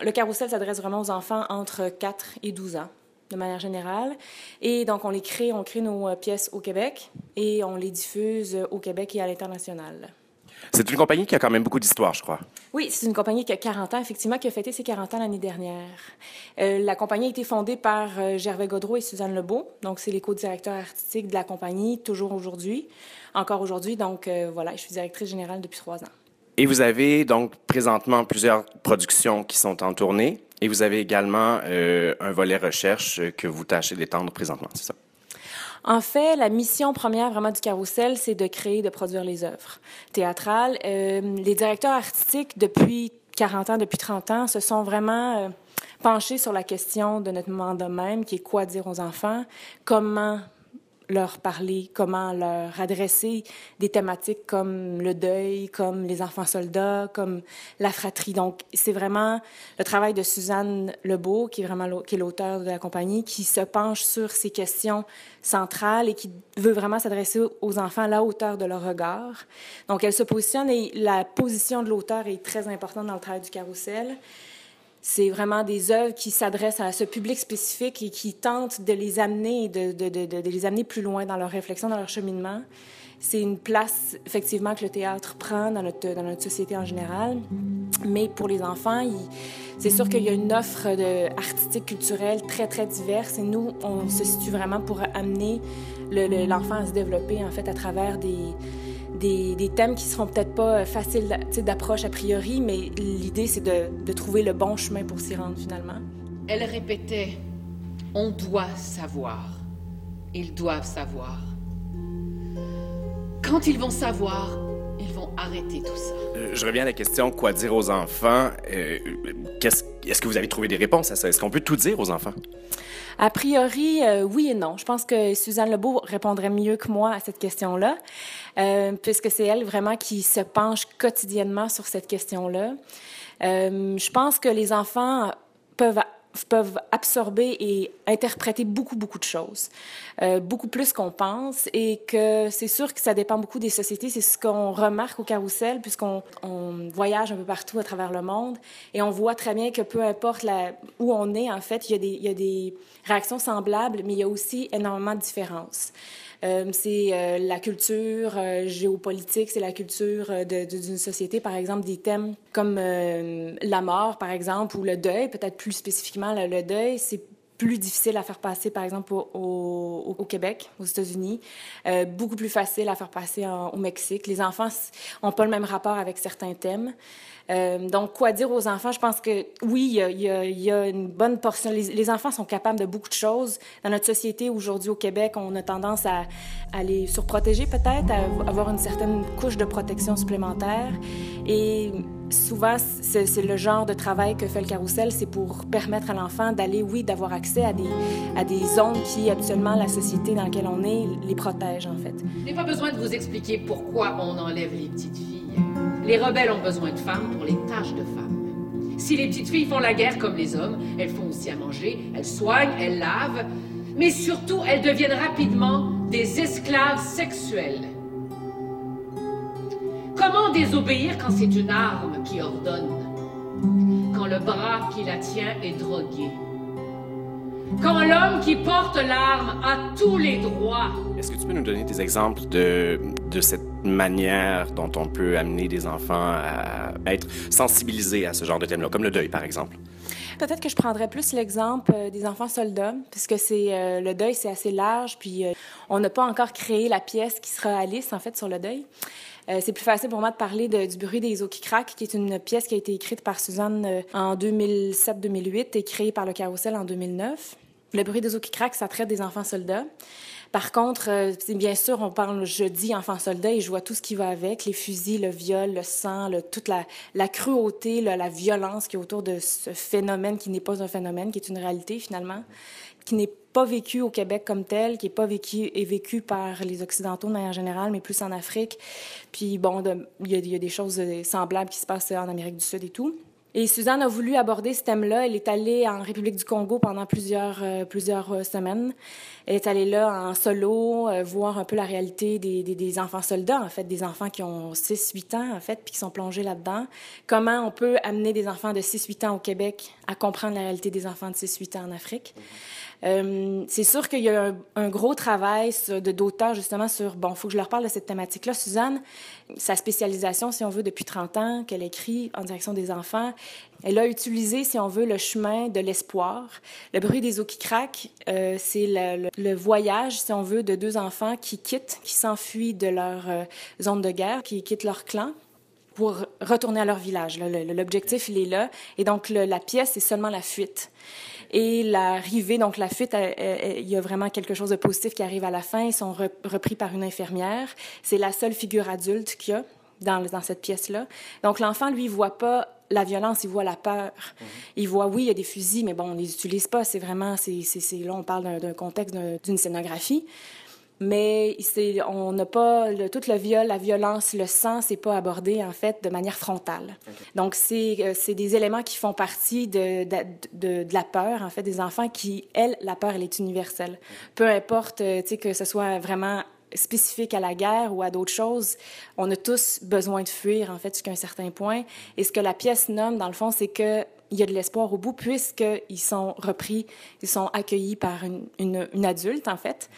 le Carrousel s'adresse vraiment aux enfants entre 4 et 12 ans, de manière générale. Et donc, on les crée, on crée nos pièces au Québec et on les diffuse au Québec et à l'international. C'est une compagnie qui a quand même beaucoup d'histoire, je crois. Oui, c'est une compagnie qui a 40 ans, effectivement, qui a fêté ses 40 ans l'année dernière. Euh, la compagnie a été fondée par euh, Gervais Godreau et Suzanne Lebeau. Donc, c'est les co-directeurs artistiques de la compagnie, toujours aujourd'hui, encore aujourd'hui. Donc, euh, voilà, je suis directrice générale depuis trois ans. Et vous avez donc présentement plusieurs productions qui sont en tournée. Et vous avez également un volet recherche que vous tâchez d'étendre présentement, c'est ça? En fait, la mission première vraiment du carrousel, c'est de créer, de produire les œuvres théâtrales. Euh, les directeurs artistiques, depuis 40 ans, depuis 30 ans, se sont vraiment euh, penchés sur la question de notre mandat même, qui est quoi dire aux enfants, comment leur parler, comment leur adresser des thématiques comme le deuil, comme les enfants soldats, comme la fratrie. Donc, c'est vraiment le travail de Suzanne Lebeau, qui est vraiment l'auteur de la compagnie, qui se penche sur ces questions centrales et qui veut vraiment s'adresser aux enfants à la hauteur de leur regard. Donc, elle se positionne et la position de l'auteur est très importante dans le travail du carrousel. C'est vraiment des œuvres qui s'adressent à ce public spécifique et qui tentent de les amener, de, les amener plus loin dans leur réflexion, dans leur cheminement. C'est une place, effectivement, que le théâtre prend dans notre, société en général. Mais pour les enfants, c'est sûr qu'il y a une offre artistique, culturelle très, très diverse. Et nous, on se situe vraiment pour amener le- le- l'enfant à se développer, en fait, à travers des, des, des thèmes qui seront peut-être pas faciles tu sais, d'approche a priori, mais l'idée, c'est de, de trouver le bon chemin pour s'y rendre, finalement. Elle répétait On doit savoir. Ils doivent savoir. Quand ils vont savoir, ils vont arrêter tout ça. Euh, je reviens à la question quoi dire aux enfants? Euh, Est-ce que vous avez trouvé des réponses à ça? Est-ce qu'on peut tout dire aux enfants? A priori, euh, oui et non. Je pense que Suzanne Lebeau répondrait mieux que moi à cette question-là, euh, puisque c'est elle vraiment qui se penche quotidiennement sur cette question-là. Euh, je pense que les enfants peuvent peuvent absorber et interpréter beaucoup, beaucoup de choses, euh, beaucoup plus qu'on pense, et que c'est sûr que ça dépend beaucoup des sociétés. C'est ce qu'on remarque au carrousel, puisqu'on on voyage un peu partout à travers le monde, et on voit très bien que peu importe où on est, en fait, il y, a des, réactions semblables, mais il y a aussi énormément de différences. Euh, c'est euh, la culture géopolitique, c'est la culture d'une société, par exemple, des thèmes comme la mort, par exemple, ou le deuil, peut-être plus spécifiquement le, le deuil, c'est plus difficile à faire passer, par exemple, au, Québec, aux États-Unis, euh, beaucoup plus facile à faire passer au Mexique. Les enfants n'ont pas le même rapport avec certains thèmes. Euh, donc, quoi dire aux enfants? Je pense que oui, il y a, une bonne portion. Les, les enfants sont capables de beaucoup de choses. Dans notre société, aujourd'hui au Québec, on a tendance à, à les surprotéger peut-être, à avoir une certaine couche de protection supplémentaire. Et souvent, c'est le genre de travail que fait le carrousel, c'est pour permettre à l'enfant d'aller, oui, d'avoir accès à des, à des zones qui, habituellement, la société dans laquelle on est les protège, en fait. Je n'ai pas besoin de vous expliquer pourquoi on enlève les petites filles. Les rebelles ont besoin de femmes pour les tâches de femmes. Si les petites filles font la guerre comme les hommes, elles font aussi à manger, elles soignent, elles lavent, mais surtout elles deviennent rapidement des esclaves sexuelles. Comment désobéir quand c'est une arme qui ordonne? Quand le bras qui la tient est drogué Quand l'homme qui porte l'arme a tous les droits Est-ce que tu peux nous donner des exemples de, de cette manière dont on peut amener des enfants à être sensibilisés à ce genre de thème-là, comme le deuil, par exemple? Peut-être que je prendrais plus l'exemple euh, des enfants soldats, puisque c'est euh, le deuil, c'est assez large, puis euh, on n'a pas encore créé la pièce qui sera Alice, en fait, sur le deuil. Euh, c'est plus facile pour moi de parler du bruit des eaux qui craquent, qui est une pièce qui a été écrite par Suzanne euh, en 2007-2008 et créée par le Carrousel en 2009. Le bruit des eaux qui craquent, ça traite des enfants soldats. Par contre, euh, bien sûr, on parle jeudi enfants soldats et je vois tout ce qui va avec, les fusils, le viol, le sang, toute la, cruauté, la, la violence qui est autour de ce phénomène qui n'est pas un phénomène, qui est une réalité finalement, qui n'est pas vécu au Québec comme tel, qui est pas vécu et vécu par les Occidentaux de manière générale, mais plus en Afrique. Puis bon, il y, a- des choses euh, semblables qui se passent en Amérique du Sud et tout. Et Suzanne a voulu aborder ce thème-là. Elle est allée en République du Congo pendant plusieurs, euh, plusieurs euh, semaines. Elle est allée là en solo, voir un peu la réalité des, des enfants soldats, en fait, des enfants qui ont 6-8 ans, en fait, puis qui sont plongés là-dedans. Comment on peut amener des enfants de 6-8 ans au Québec à comprendre la réalité des enfants de 6-8 ans en Afrique? Euh, c'est sûr qu'il y a un, un gros travail de d'auteur justement sur bon, faut que je leur parle de cette thématique-là. Suzanne, sa spécialisation, si on veut, depuis 30 ans qu'elle écrit en direction des enfants, elle a utilisé, si on veut, le chemin de l'espoir. Le bruit des eaux qui craquent, euh, c'est le, voyage, si on veut, de deux enfants qui quittent, qui s'enfuient de leur euh, zone de guerre, qui quittent leur clan pour retourner à leur village. L'objectif, il est là. Et donc, la pièce, c'est seulement la fuite. Et l'arrivée, donc la fuite, il y a vraiment quelque chose de positif qui arrive à la fin. Ils sont re- repris par une infirmière. C'est la seule figure adulte qu'il y a dans, dans cette pièce-là. Donc l'enfant, lui, voit pas la violence, il voit la peur. Il voit, oui, il y a des fusils, mais bon, on les utilise pas. C'est vraiment, c'est, là, on parle d'un, contexte, d'un- d'une scénographie. Mais on n'a pas le, tout le viol, la violence, le sang, c'est pas abordé en fait de manière frontale. Donc c'est, euh, des éléments qui font partie de, de, de, de la peur en fait des enfants qui, elle, la peur, elle est universelle. Peu importe, euh, tu sais que ce soit vraiment spécifique à la guerre ou à d'autres choses, on a tous besoin de fuir en fait jusqu'à un certain point. Et ce que la pièce nomme dans le fond, c'est que il y a de l'espoir au bout puisqu'ils sont repris, ils sont accueillis par une, une, une adulte en fait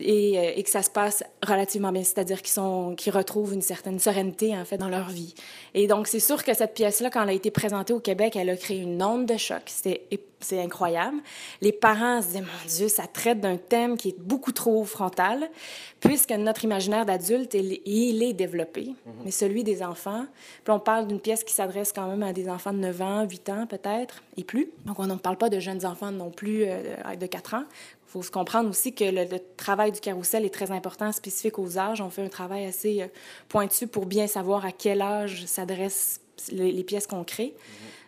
et, euh, et que ça se passe relativement bien, c'est-à-dire qu'ils sont, qu'ils retrouvent une certaine sérénité en fait dans leur vie. Et donc c'est sûr que cette pièce-là, quand elle a été présentée au Québec, elle a créé une onde de choc. C'était c'est incroyable. Les parents se disaient mon Dieu, ça traite d'un thème qui est beaucoup trop frontal, puisque notre imaginaire d'adulte il, il est développé, mais celui des enfants. Puis on parle d'une pièce qui s'adresse quand même à des enfants de 9 ans, 8 ans peut-être et plus. Donc on ne parle pas de jeunes enfants non plus euh, de 4 ans. Il faut se comprendre aussi que le, travail du carrousel est très important, spécifique aux âges. On fait un travail assez euh, pointu pour bien savoir à quel âge s'adressent les, pièces qu'on crée.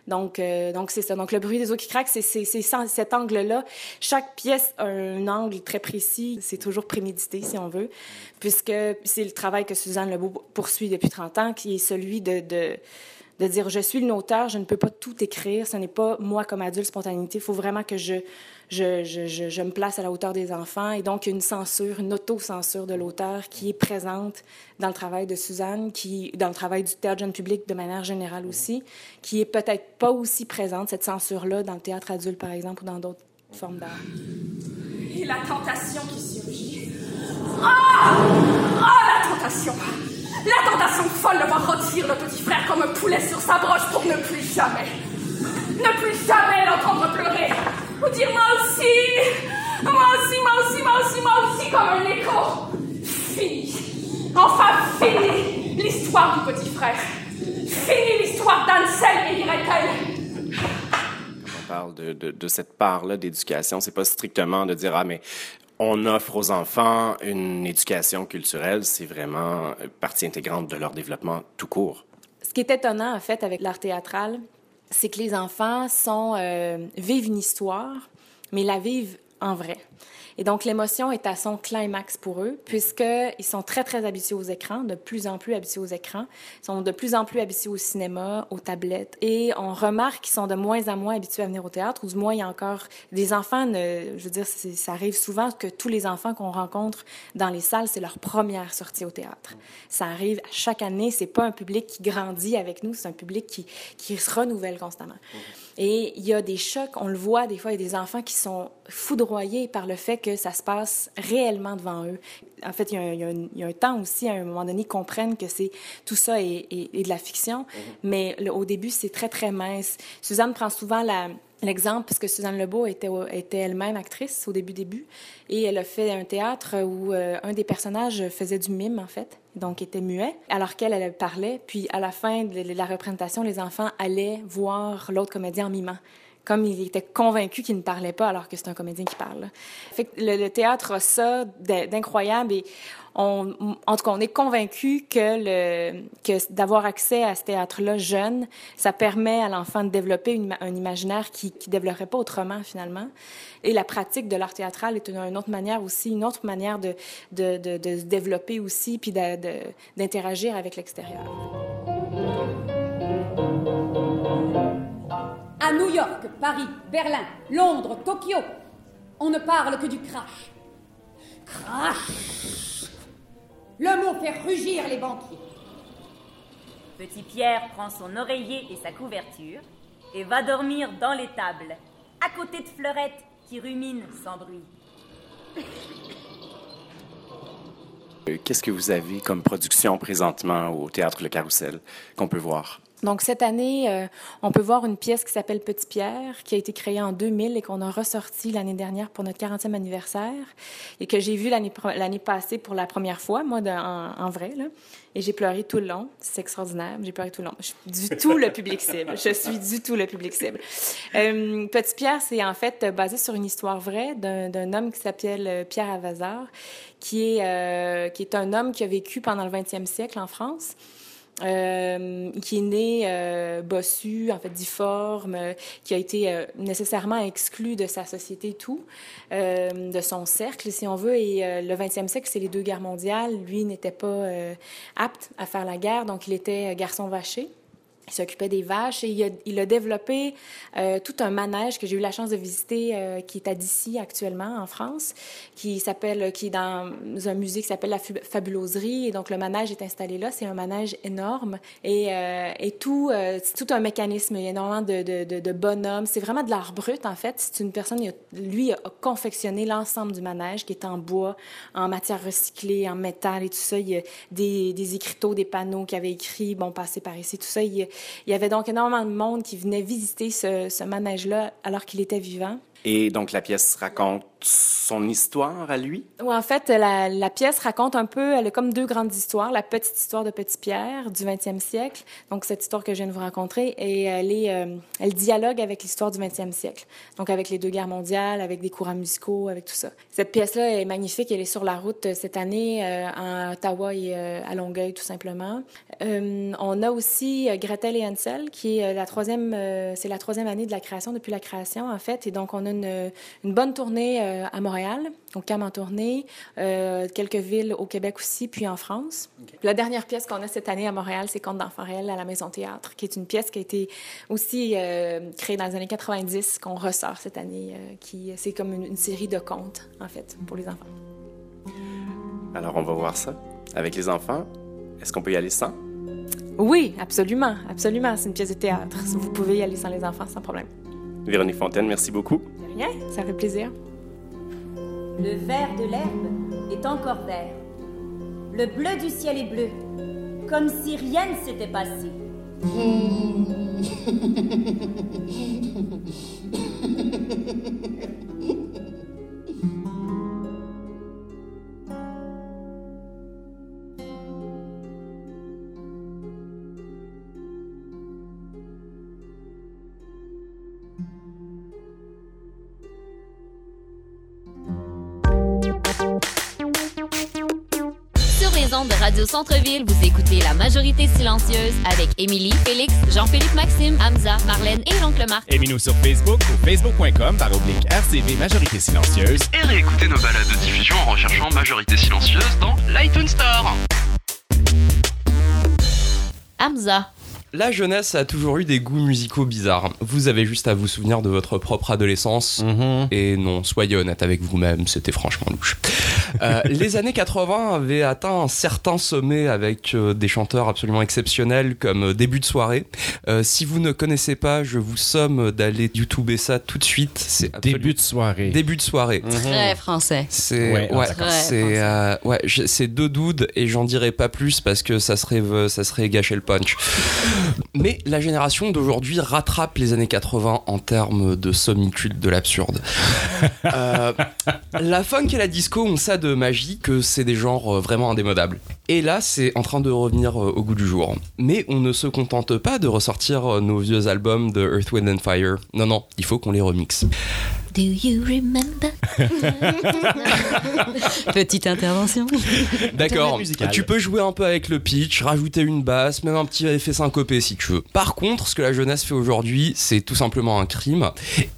Donc, euh, donc c'est ça. Donc, le bruit des eaux qui craquent, c'est, cet angle-là. Chaque pièce a un angle très précis. C'est toujours prémédité, si on veut, puisque c'est le travail que Suzanne Lebeau poursuit depuis 30 ans, qui est celui de, de dire je suis une auteur, je ne peux pas tout écrire, ce n'est pas moi comme adulte spontanéité, il faut vraiment que je, je, je, je, je me place à la hauteur des enfants et donc une censure, une auto-censure de l'auteur qui est présente dans le travail de Suzanne, qui dans le travail du théâtre jeune public de manière générale aussi, qui est peut-être pas aussi présente cette censure-là dans le théâtre adulte par exemple ou dans d'autres formes d'art. Et la tentation qui surgit. Ah Ah, la tentation La tentation folle de voir rôtir le petit frère comme un poulet sur sa broche pour ne plus jamais, ne plus jamais l'entendre pleurer. Ou dire moi aussi Moi aussi, moi comme un écho. Fini. Enfin, fini l'histoire du petit frère. Fini l'histoire d'Ansel et Gretel. on parle de, de cette part-là d'éducation, c'est pas strictement de dire ah mais on offre aux enfants une éducation culturelle, c'est vraiment euh, partie intégrante de leur développement tout court. Ce qui est étonnant, en fait, avec l'art théâtral, c'est que les enfants sont, euh, vivent une histoire, mais la vivent en vrai. Et donc, l'émotion est à son climax pour eux, puisqu'ils sont très, très habitués aux écrans, de plus en plus habitués aux écrans. Ils sont de plus en plus habitués au cinéma, aux tablettes. Et on remarque qu'ils sont de moins en moins habitués à venir au théâtre, ou du moins, il y a encore des enfants, ne, je veux dire, ça arrive souvent que tous les enfants qu'on rencontre dans les salles, c'est leur première sortie au théâtre. Ça arrive à chaque année, c'est pas un public qui grandit avec nous, c'est un public qui, qui se renouvelle constamment. Et il y a des chocs, on le voit des fois, il y a des enfants qui sont foudroyés par le fait que ça se passe réellement devant eux. En fait, il y a un, il y a un- il y a un temps aussi, à un moment donné, ils comprennent que c'est tout ça est, est- est de la fiction, mais le- au début, c'est très, très mince. Suzanne prend souvent la, L'exemple, parce que Suzanne Lebeau était, était elle-même actrice au début début, et elle a fait un théâtre où euh, un des personnages faisait du mime en fait. donc était muet, alors qu'elle, elle parlait. Puis à la fin de la représentation, les enfants allaient voir l'autre comédien en mimant comme il était convaincu qu'il ne parlait pas alors que c'est un comédien qui parle. Le, théâtre a ça d'incroyable et on, en tout cas, on est convaincu que, d'avoir accès à ce théâtre-là jeune, ça permet à l'enfant de développer un imaginaire qui ne développerait pas autrement, finalement. Et la pratique de l'art théâtral est une, une, autre manière aussi, une autre manière de, de se développer aussi, puis d'interagir avec l'extérieur. À New York, Paris, Berlin, Londres, Tokyo, on ne parle que du crash. Crash Le mot fait rugir les banquiers. Petit Pierre prend son oreiller et sa couverture et va dormir dans l'étable, à côté de Fleurette qui rumine sans bruit. Euh, qu'est-ce que vous avez comme production présentement au Théâtre Le Carrousel qu'on peut voir? Donc, cette année, euh, on peut voir une pièce qui s'appelle Petit Pierre, qui a été créée en 2000 et qu'on a ressorti l'année dernière pour notre 40e anniversaire et que j'ai vu l'année passée pour la première fois, moi, en, vrai. Et j'ai pleuré tout le long. C'est extraordinaire. J'ai pleuré tout le long. Je suis du tout le public cible. Je suis du tout le public cible. Euh, Petit Pierre, c'est en fait basé sur une histoire vraie d'un homme qui s'appelle Pierre Avazard, qui est, euh, qui est un homme qui a vécu pendant le 20e siècle en France euh, qui est né euh, bossu, en fait difforme, qui a été euh, nécessairement exclu de sa société tout, de son cercle, si on veut. Et le 20e siècle, c'est les deux guerres mondiales. Lui n'était pas apte à faire la guerre, donc il était garçon vaché. Il s'occupait des vaches et il a, il développé euh, tout un manège que j'ai eu la chance de visiter, euh, qui est à Dissy actuellement en France, qui s'appelle, qui est dans un musée qui s'appelle la Fabuloserie. Et donc le manège est installé là. C'est un manège énorme et, euh, et tout, c'est tout un mécanisme. Il y a énormément de, de, de, bonhommes. C'est vraiment de l'art brut en fait. C'est une personne, a, lui a confectionné l'ensemble du manège qui est en bois, en matière recyclée, en métal et tout ça. Il y a des, des écriteaux, des panneaux qui avaient écrit, bon, passez par ici, tout ça. Il, il y avait donc énormément de monde qui venait visiter ce, ce manège-là alors qu'il était vivant. Et donc la pièce raconte son histoire à lui? Oui, en fait, la, pièce raconte un peu, elle a comme deux grandes histoires. La petite histoire de Petit Pierre du 20e siècle, donc cette histoire que je viens de vous rencontrer, et elle, est, euh, elle dialogue avec l'histoire du 20e siècle, donc avec les deux guerres mondiales, avec des courants musicaux, avec tout ça. Cette pièce-là est magnifique, elle est sur la route cette année euh, en Ottawa et euh, à Longueuil, tout simplement. Euh, on a aussi Gretel et Hansel, qui est la troisième, c'est la troisième année de la création, depuis la création, en fait, et donc on a une, une bonne tournée à Montréal, au CAM en tournée, euh, quelques villes au Québec aussi, puis en France. Okay. La dernière pièce qu'on a cette année à Montréal, c'est Contes d'enfants réels à la Maison Théâtre, qui est une pièce qui a été aussi euh, créée dans les années 90, qu'on ressort cette année, euh, qui c'est comme une, une, série de contes, en fait, pour les enfants. Alors, on va voir ça avec les enfants. Est-ce qu'on peut y aller sans? Oui, absolument, absolument. C'est une pièce de théâtre. Vous pouvez y aller sans les enfants, sans problème. Véronique Fontaine, merci beaucoup. De rien, ça fait plaisir. Le vert de l'herbe est encore vert. Le bleu du ciel est bleu, comme si rien ne s'était passé. Radio Centre-Ville, vous écoutez La Majorité Silencieuse avec Émilie, Félix, Jean-Philippe Maxime, Hamza, Marlène et l'Oncle Marc. Aimez-nous sur Facebook ou facebook.com par oblique RCV Majorité Silencieuse. Et réécoutez nos balades de diffusion en recherchant Majorité Silencieuse dans l'iTunes Store. Hamza. La jeunesse a toujours eu des goûts musicaux bizarres. Vous avez juste à vous souvenir de votre propre adolescence. Mm-hmm. Et non, soyez honnête avec vous-même, c'était franchement louche. Euh, les années 80 avaient atteint un certain sommet avec euh, des chanteurs absolument exceptionnels comme euh, Début de soirée. Euh, si vous ne connaissez pas, je vous somme d'aller YouTuber ça tout de suite. C'est. Début de soirée. Début de soirée. Mm-hmm. Très français. C'est ouais, ouais c'est euh, ouais, c'est deux doudes et j'en dirai pas plus parce que ça serait ça serait gâcher le punch. Mais la génération d'aujourd'hui rattrape les années 80 en termes de sommitude de l'absurde. Euh, la funk et la disco ont ça de magie que c'est des genres euh, vraiment indémodables. Et là, c'est en train de revenir euh, au goût du jour. Mais on ne se contente pas de ressortir nos vieux albums de Earth, Wind and Fire. Non, non, il faut qu'on les remixe. Do you remember? Petite intervention. D'accord, tu peux jouer un peu avec le pitch, rajouter une basse, même un petit effet syncopé si tu veux. Par contre, ce que la jeunesse fait aujourd'hui, c'est tout simplement un crime.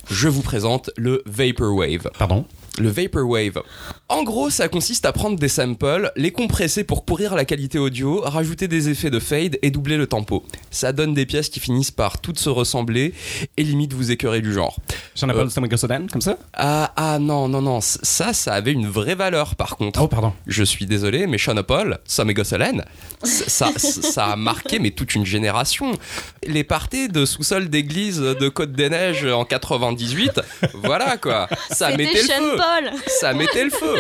Je vous présente le Vaporwave. Pardon? Le Vaporwave. En gros, ça consiste à prendre des samples, les compresser pour pourrir la qualité audio, rajouter des effets de fade et doubler le tempo. Ça donne des pièces qui finissent par toutes se ressembler et limite vous écœurer du genre. J'en ai pas le Gosodan, comme ça Ah, ah non, non, non, ça, ça avait une vraie valeur par contre. Oh, pardon. Je suis désolé, mais Sean Paul, Sam et Gosselin, ça, ça, a marqué mais toute une génération. Les parties de sous-sol d'église de Côte-des-Neiges en 98, voilà quoi, ça mettait le feu. Paul. Ça mettait le feu.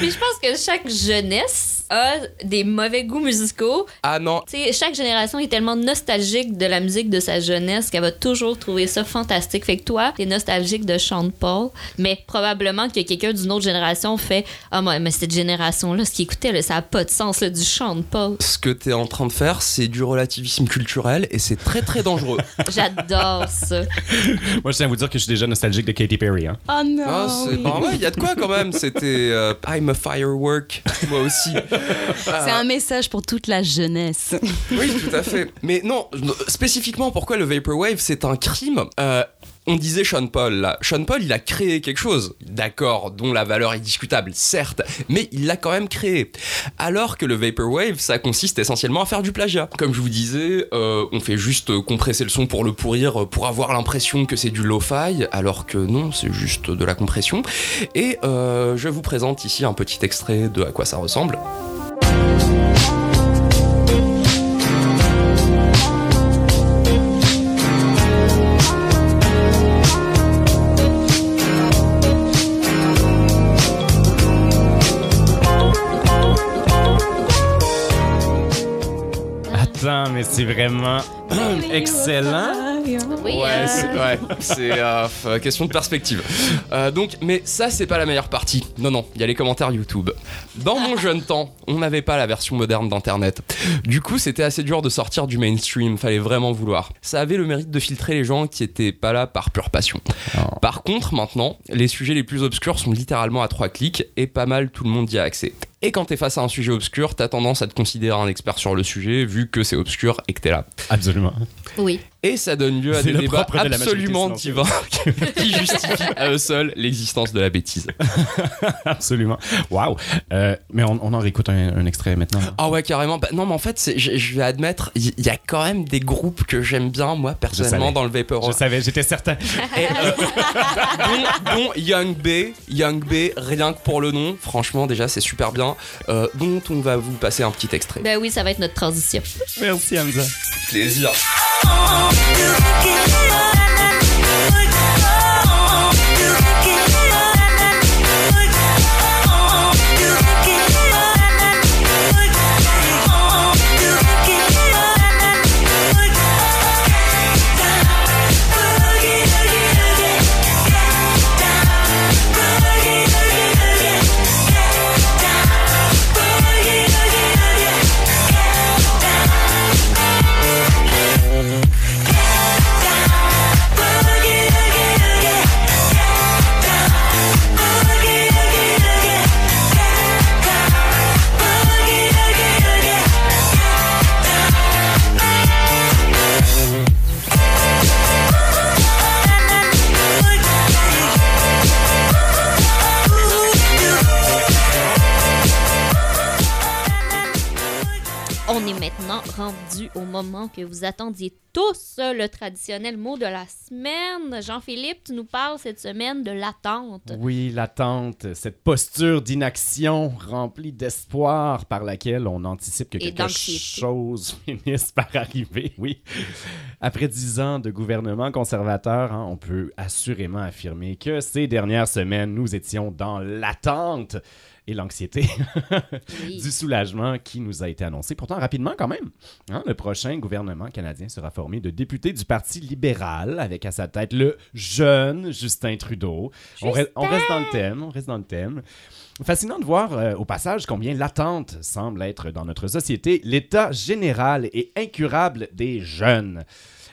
Mais je pense que chaque jeunesse a des mauvais goûts musicaux. Ah non, Tu sais, chaque génération est tellement nostalgique de la musique de sa jeunesse qu'elle va toujours trouver ça fantastique. Fait que toi, t'es nostalgique de Sean Paul, mais probablement que quelqu'un d'une autre génération fait Ah, moi, mais cette génération-là, ce qu'ils écoutait, là, ça a pas de sens, là, du Sean Paul. ce que t'es en train de faire, c'est du relativisme culturel et c'est très très dangereux. J'adore ça. Moi, je tiens à vous dire que je suis déjà nostalgique de Katy Perry. Hein. Oh non. Ah, c'est oui. pas il y a de quoi quand même. C'était euh, I'm a firework, moi aussi. C'est un message pour toute la jeunesse. Oui, tout à fait. Mais non, spécifiquement, pourquoi le Vaporwave, c'est un crime? Euh, on disait Sean Paul là. Sean Paul, il a créé quelque chose, d'accord, dont la valeur est discutable, certes, mais il l'a quand même créé. Alors que le Vaporwave, ça consiste essentiellement à faire du plagiat. Comme je vous disais, euh, on fait juste compresser le son pour le pourrir, euh, pour avoir l'impression que c'est du lo-fi, alors que non, c'est juste de la compression. Et euh, je vous présente ici un petit extrait de à quoi ça ressemble. Mais c'est vraiment excellent. Oui, Ouais, euh, c'est ouais, c'est, euh, f- question de perspective. Euh, donc, mais ça, c'est pas la meilleure partie. Non, non, il y a les commentaires YouTube. Dans mon jeune temps, on n'avait pas la version moderne d'Internet. Du coup, c'était assez dur de sortir du mainstream, fallait vraiment vouloir. Ça avait le mérite de filtrer les gens qui étaient pas là par pure passion. Par contre, maintenant, les sujets les plus obscurs sont littéralement à trois clics et pas mal tout le monde y a accès. Et quand t'es face à un sujet obscur, t'as tendance à te considérer un expert sur le sujet vu que c'est obscur et que t'es là. Absolument. oui. Et ça donne lieu à des débats de absolument divins qui justifient à eux seuls l'existence de la bêtise. Absolument. Waouh. Euh, mais on, on en réécoute un, un extrait maintenant. Ah ouais, carrément. Bah, non, mais en fait, je, je vais admettre, il y, y a quand même des groupes que j'aime bien, moi, personnellement, dans le Vapor. Je savais, j'étais certain. Et, euh, dont, dont Young B, Young B, rien que pour le nom, franchement, déjà, c'est super bien. Euh, dont on va vous passer un petit extrait. Ben oui, ça va être notre transition. Merci, Hamza. Plaisir. Rendu au moment que vous attendiez tous, le traditionnel mot de la semaine. Jean-Philippe, tu nous parles cette semaine de l'attente. Oui, l'attente, cette posture d'inaction remplie d'espoir par laquelle on anticipe que Et quelque chose finisse par arriver. Oui. Après dix ans de gouvernement conservateur, hein, on peut assurément affirmer que ces dernières semaines, nous étions dans l'attente. Et l'anxiété du soulagement qui nous a été annoncé. Pourtant, rapidement quand même. Hein, le prochain gouvernement canadien sera formé de députés du Parti libéral avec à sa tête le jeune Justin Trudeau. On, re- on reste dans le thème, on reste dans le thème. Fascinant de voir euh, au passage combien l'attente semble être dans notre société l'état général et incurable des jeunes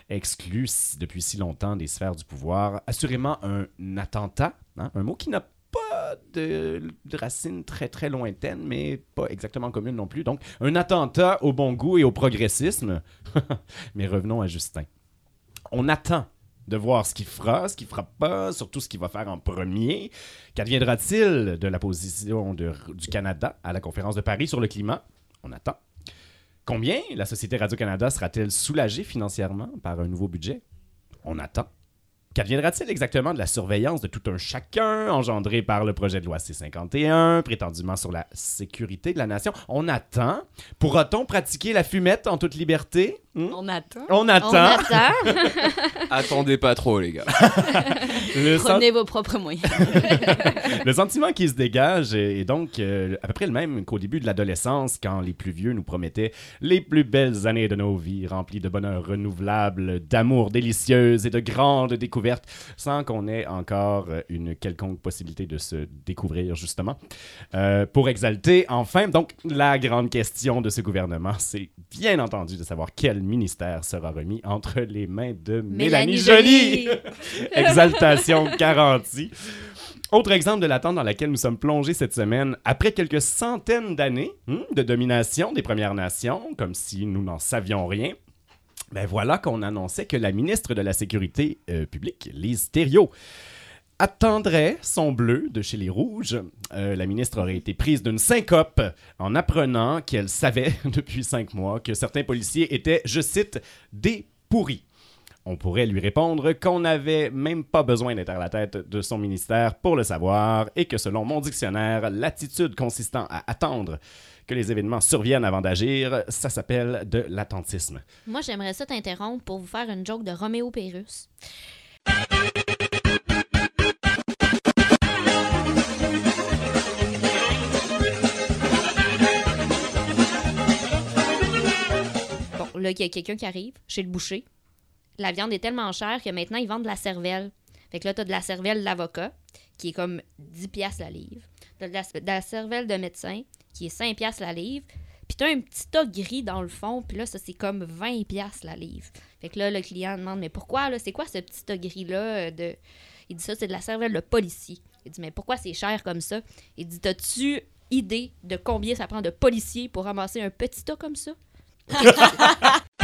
exclu si- depuis si longtemps des sphères du pouvoir. Assurément un attentat, hein, un mot qui n'a pas de, racines très très lointaines, mais pas exactement commune non plus. Donc, un attentat au bon goût et au progressisme. mais revenons à Justin. On attend de voir ce qu'il fera, ce qu'il fera pas, surtout ce qu'il va faire en premier. Qu'adviendra-t-il de la position du Canada à la conférence de Paris sur le climat? On attend. Combien la Société Radio-Canada sera-t-elle soulagée financièrement par un nouveau budget? On attend. Qu'adviendra-t-il exactement de la surveillance de tout un chacun engendré par le projet de loi C-51, prétendument sur la sécurité de la nation? On attend. Pourra-t-on pratiquer la fumette en toute liberté? Hmm? On attend. On attend. On attend. Attendez pas trop, les gars. Le Prenez vos propres moyens. le sentiment qui se dégage est est donc euh, à peu près le même qu'au début de l'adolescence, quand les plus vieux nous promettaient les plus belles années de nos vies, remplies de bonheur renouvelable, d'amour délicieux et de grandes découvertes, sans qu'on ait encore euh, une quelconque possibilité de se découvrir, justement. Euh, pour exalter, enfin, donc, la grande question de ce gouvernement, c'est bien entendu de savoir quel ministère sera remis entre les mains de Mélanie, Mélanie Joly. Joly. Exaltation garantie. Autre exemple de l'attente dans laquelle nous sommes plongés cette semaine, après quelques centaines d'années hmm, de domination des Premières Nations, comme si nous n'en savions rien, ben voilà qu'on annonçait que la ministre de la Sécurité euh, publique, Lise Thériault, attendrait son bleu de chez les Rouges. Euh, la ministre aurait été prise d'une syncope en apprenant qu'elle savait depuis cinq mois que certains policiers étaient, je cite, des pourris. On pourrait lui répondre qu'on n'avait même pas besoin d'être à la tête de son ministère pour le savoir et que selon mon dictionnaire, l'attitude consistant à attendre que les événements surviennent avant d'agir, ça s'appelle de l'attentisme. Moi, j'aimerais ça t'interrompre pour vous faire une joke de Roméo Pérus. Là, il y a quelqu'un qui arrive chez le boucher. La viande est tellement chère que maintenant, ils vendent de la cervelle. Fait que là, t'as de la cervelle d'avocat, qui est comme 10 piastres la livre. De la, de la cervelle de médecin, qui est 5 piastres la livre. Puis t'as un petit tas gris dans le fond, puis là, ça, c'est comme 20 piastres la livre. Fait que là, le client demande, mais pourquoi, là, c'est quoi ce petit tas gris-là euh, de... Il dit, ça, c'est de la cervelle de policier. Il dit, mais pourquoi c'est cher comme ça? Il dit, t'as-tu idée de combien ça prend de policiers pour ramasser un petit tas comme ça?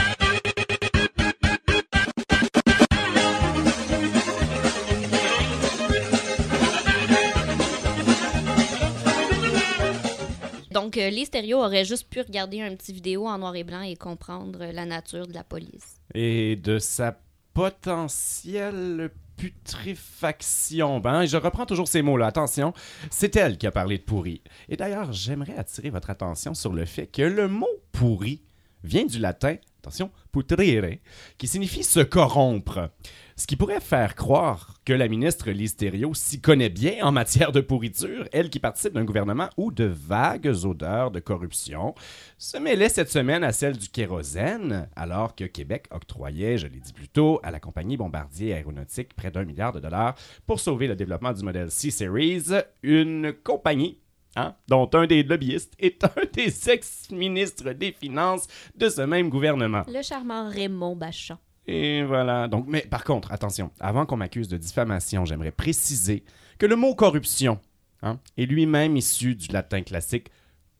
Donc, euh, les auraient juste pu regarder un petit vidéo en noir et blanc et comprendre la nature de la police. Et de sa potentielle putréfaction. Ben, je reprends toujours ces mots-là. Attention, c'est elle qui a parlé de pourri. Et d'ailleurs, j'aimerais attirer votre attention sur le fait que le mot pourri vient du latin, attention, putrire, qui signifie se corrompre. Ce qui pourrait faire croire que la ministre Thériault s'y connaît bien en matière de pourriture, elle qui participe d'un gouvernement où de vagues odeurs de corruption se mêlaient cette semaine à celle du kérosène, alors que Québec octroyait, je l'ai dit plus tôt, à la compagnie Bombardier Aéronautique près d'un milliard de dollars pour sauver le développement du modèle C-Series, une compagnie hein, dont un des lobbyistes est un des ex-ministres des Finances de ce même gouvernement. Le charmant Raymond Bachand. Et voilà. Donc, mais par contre, attention, avant qu'on m'accuse de diffamation, j'aimerais préciser que le mot corruption hein, est lui-même issu du latin classique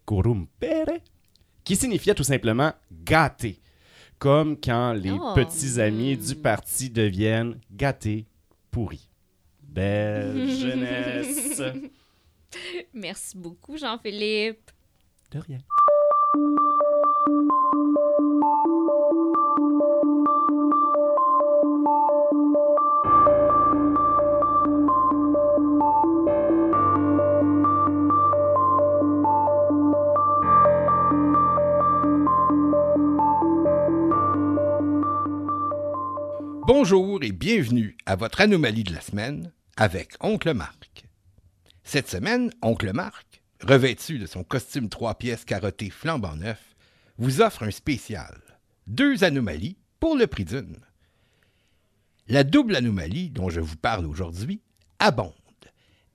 corrumpere, qui signifiait tout simplement gâter, comme quand les Oh. petits amis du parti deviennent gâtés, pourris. Belle jeunesse. Merci beaucoup, Jean-Philippe. De rien. Bonjour et bienvenue à votre anomalie de la semaine avec Oncle Marc. Cette semaine, Oncle Marc revêtu de son costume trois pièces carotté flambant neuf, vous offre un spécial. Deux anomalies pour le prix d'une. La double anomalie dont je vous parle aujourd'hui abonde.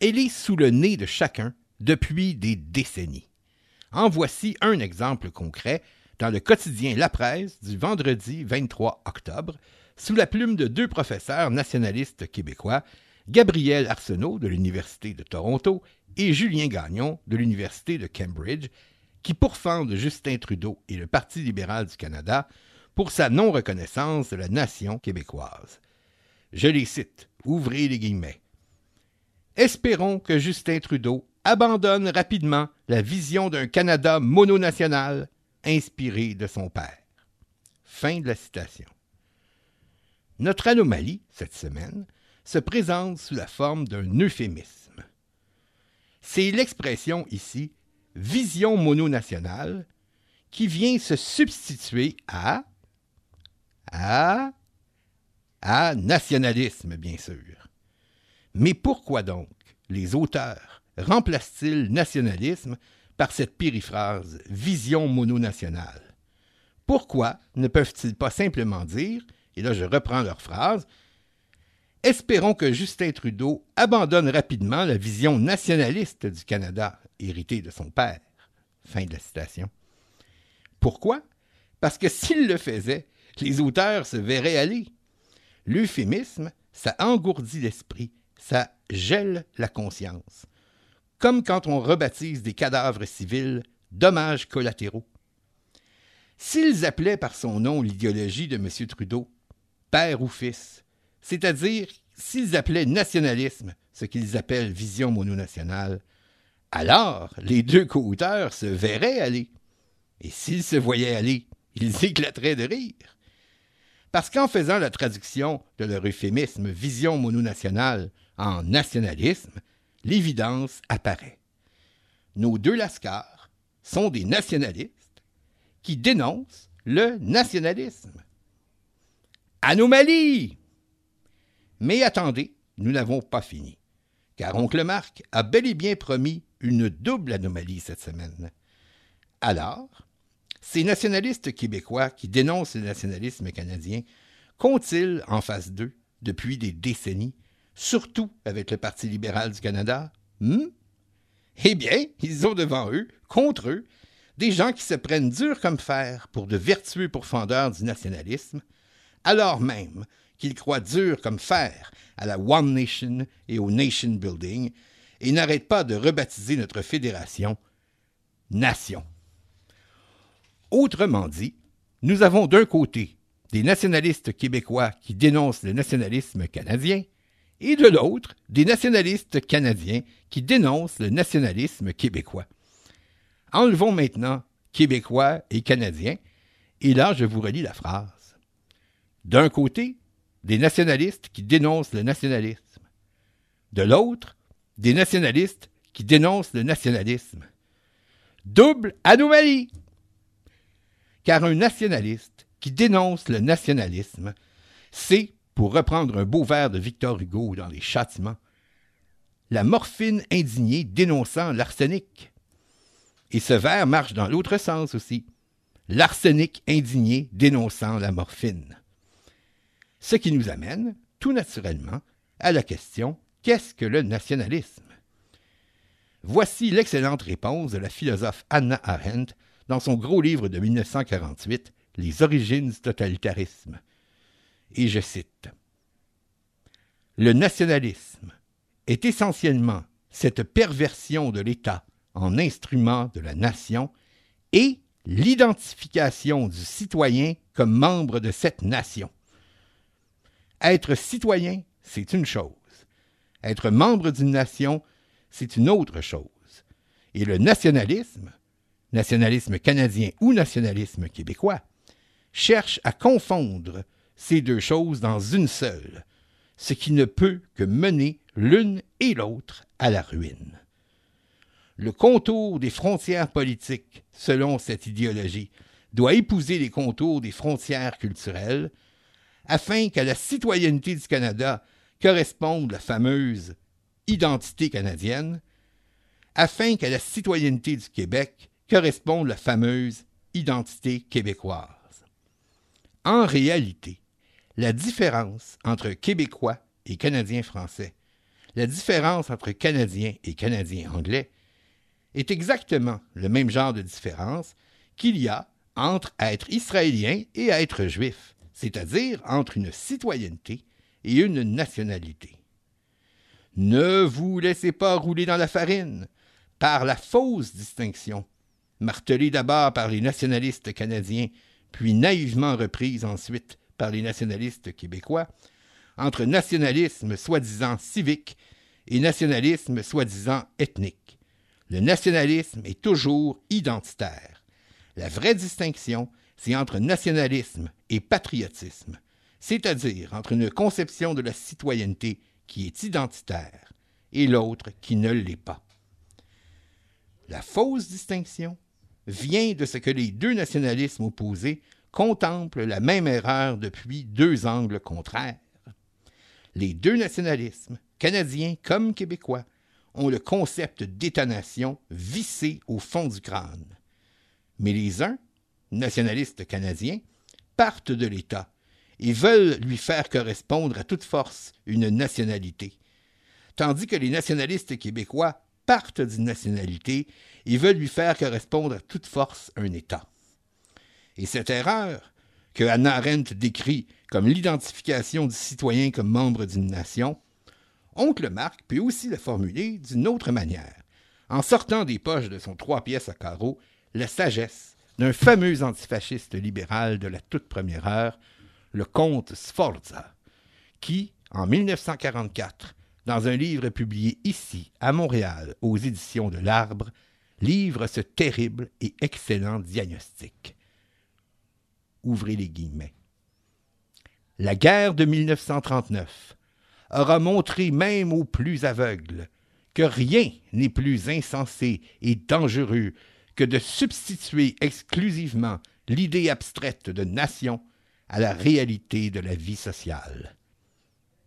Elle est sous le nez de chacun depuis des décennies. En voici un exemple concret dans le quotidien La Presse du vendredi 23 octobre, sous la plume de deux professeurs nationalistes québécois, Gabriel Arsenault de l'Université de Toronto et Julien Gagnon de l'Université de Cambridge, qui pourfendent Justin Trudeau et le Parti libéral du Canada pour sa non-reconnaissance de la nation québécoise. Je les cite, ouvrez les guillemets. Espérons que Justin Trudeau abandonne rapidement la vision d'un Canada mononational inspiré de son père. Fin de la citation. Notre anomalie, cette semaine, se présente sous la forme d'un euphémisme. C'est l'expression ici vision mononationale qui vient se substituer à à à nationalisme, bien sûr. Mais pourquoi donc les auteurs remplacent-ils nationalisme par cette périphrase vision mononationale? Pourquoi ne peuvent-ils pas simplement dire, et là je reprends leur phrase, Espérons que Justin Trudeau abandonne rapidement la vision nationaliste du Canada, héritée de son père. Fin de la citation. Pourquoi? Parce que s'il le faisait, les auteurs se verraient aller. L'euphémisme, ça engourdit l'esprit, ça gèle la conscience. Comme quand on rebaptise des cadavres civils dommages collatéraux. S'ils appelaient par son nom l'idéologie de M. Trudeau, père ou fils, c'est-à-dire s'ils appelaient nationalisme ce qu'ils appellent vision mononationale, alors les deux co-auteurs se verraient aller. Et s'ils se voyaient aller, ils éclateraient de rire. Parce qu'en faisant la traduction de leur euphémisme vision mononationale en nationalisme, l'évidence apparaît. Nos deux lascars sont des nationalistes qui dénoncent le nationalisme. Anomalie! Mais attendez, nous n'avons pas fini, car oncle Marc a bel et bien promis une double anomalie cette semaine. Alors, ces nationalistes québécois qui dénoncent le nationalisme canadien qu'ont-ils en face d'eux depuis des décennies, surtout avec le Parti libéral du Canada? Hmm? Eh bien, ils ont devant eux, contre eux, des gens qui se prennent dur comme fer pour de vertueux pourfendeurs du nationalisme, alors même qu'ils croient dur comme fer à la One Nation et au Nation Building et n'arrêtent pas de rebaptiser notre fédération Nation. Autrement dit, nous avons d'un côté des nationalistes québécois qui dénoncent le nationalisme canadien et de l'autre des nationalistes canadiens qui dénoncent le nationalisme québécois. Enlevons maintenant québécois et canadiens, et là je vous relis la phrase. D'un côté, des nationalistes qui dénoncent le nationalisme. De l'autre, des nationalistes qui dénoncent le nationalisme. Double anomalie! Car un nationaliste qui dénonce le nationalisme, c'est, pour reprendre un beau vers de Victor Hugo dans Les Châtiments, la morphine indignée dénonçant l'arsenic. Et ce vers marche dans l'autre sens aussi. L'arsenic indigné dénonçant la morphine. Ce qui nous amène, tout naturellement, à la question qu'est-ce que le nationalisme? Voici l'excellente réponse de la philosophe Anna Arendt dans son gros livre de 1948, Les origines du totalitarisme. Et je cite Le nationalisme est essentiellement cette perversion de l'État en instrument de la nation et l'identification du citoyen comme membre de cette nation. Être citoyen, c'est une chose. Être membre d'une nation, c'est une autre chose. Et le nationalisme, nationalisme canadien ou nationalisme québécois, cherche à confondre ces deux choses dans une seule, ce qui ne peut que mener l'une et l'autre à la ruine. Le contour des frontières politiques, selon cette idéologie, doit épouser les contours des frontières culturelles, afin qu'à la citoyenneté du Canada corresponde la fameuse identité canadienne, afin qu'à la citoyenneté du Québec corresponde la fameuse identité québécoise. En réalité, la différence entre Québécois et Canadiens français, la différence entre Canadiens et Canadiens anglais, est exactement le même genre de différence qu'il y a entre être israélien et être juif, c'est-à-dire entre une citoyenneté et une nationalité. Ne vous laissez pas rouler dans la farine par la fausse distinction, martelée d'abord par les nationalistes canadiens, puis naïvement reprise ensuite par les nationalistes québécois, entre nationalisme soi-disant civique et nationalisme soi-disant ethnique. Le nationalisme est toujours identitaire. La vraie distinction, c'est entre nationalisme et patriotisme, c'est-à-dire entre une conception de la citoyenneté qui est identitaire et l'autre qui ne l'est pas. La fausse distinction vient de ce que les deux nationalismes opposés contemplent la même erreur depuis deux angles contraires. Les deux nationalismes, canadiens comme québécois, ont le concept d'État-nation vissé au fond du crâne. Mais les uns, nationalistes canadiens, partent de l'État et veulent lui faire correspondre à toute force une nationalité, tandis que les nationalistes québécois partent d'une nationalité et veulent lui faire correspondre à toute force un État. Et cette erreur, que Hannah Arendt décrit comme l'identification du citoyen comme membre d'une nation, Oncle Marc peut aussi la formuler d'une autre manière, en sortant des poches de son trois pièces à carreaux la sagesse d'un fameux antifasciste libéral de la toute première heure, le comte Sforza, qui, en 1944, dans un livre publié ici, à Montréal, aux éditions de l'Arbre, livre ce terrible et excellent diagnostic. Ouvrez les guillemets. La guerre de 1939 aura montré même aux plus aveugles que rien n'est plus insensé et dangereux que de substituer exclusivement l'idée abstraite de nation à la réalité de la vie sociale.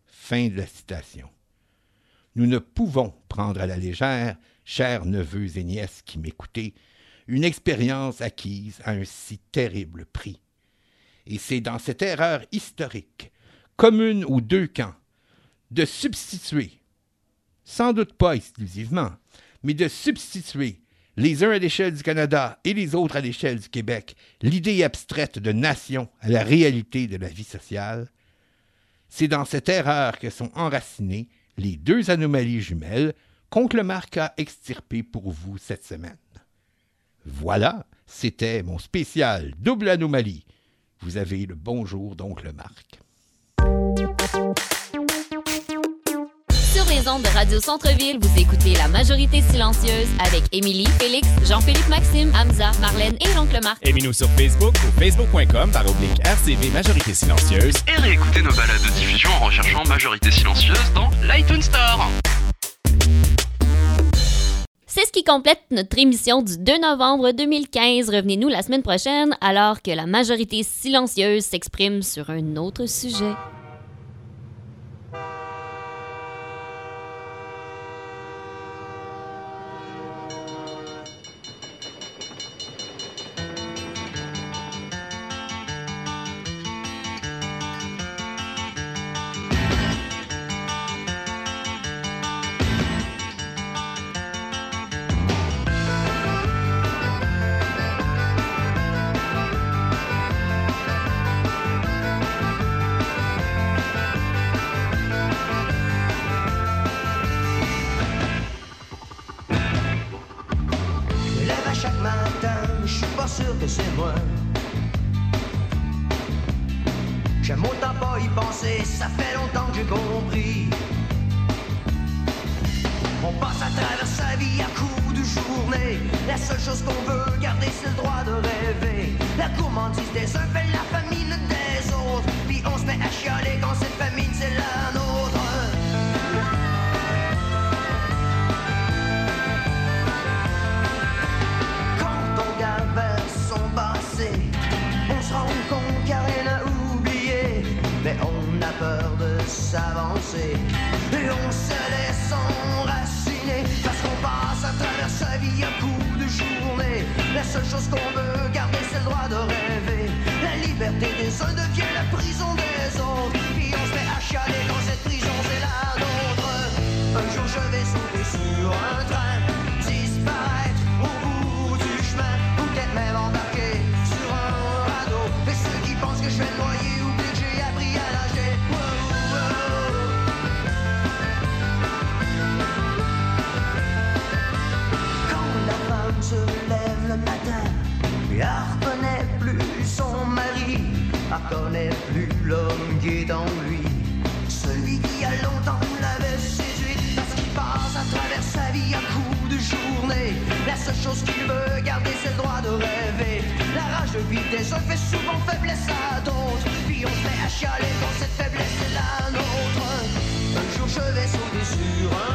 Fin de la citation. Nous ne pouvons prendre à la légère, chers neveux et nièces qui m'écoutez, une expérience acquise à un si terrible prix. Et c'est dans cette erreur historique, commune aux deux camps, de substituer, sans doute pas exclusivement, mais de substituer les uns à l'échelle du Canada et les autres à l'échelle du Québec, l'idée abstraite de nation à la réalité de la vie sociale, c'est dans cette erreur que sont enracinées les deux anomalies jumelles qu'Oncle Marc a extirpées pour vous cette semaine. Voilà, c'était mon spécial double anomalie. Vous avez le bonjour d'Oncle Marc. Sur les ondes de Radio Centre-Ville, vous écoutez La Majorité Silencieuse avec Émilie, Félix, Jean-Philippe Maxime, Hamza, Marlène et l'Oncle Marc. Aimez-nous sur Facebook ou facebook.com par oblique RCV Majorité Silencieuse. Et réécoutez nos balades de diffusion en recherchant Majorité Silencieuse dans l'iTunes Store. C'est ce qui complète notre émission du 2 novembre 2015. Revenez-nous la semaine prochaine alors que la majorité silencieuse s'exprime sur un autre sujet. Ça fait longtemps que j'ai compris. On passe à travers sa vie à coups de journée. La seule chose qu'on veut garder, c'est le droit de rêver. La gourmandise des uns fait la famine des autres. Puis on se met à chialer quand cette famine, c'est la nôtre. et on se laisse enraciner parce qu'on passe à travers sa vie un coup de journée. La seule chose qu'on veut garder, c'est le droit de rêver. La liberté des uns devient la prison des autres, puis on se met à chialer dans cette reconnaît plus l'homme qui est en lui. Celui qui a longtemps l'avait séduite, parce qu'il passe à travers sa vie à coups de journée. La seule chose qu'il veut garder, c'est le droit de rêver. La rage de uns fait souvent faiblesse à d'autres. Puis on se met à chialer quand cette faiblesse est la nôtre. Un jour je vais sauter sur un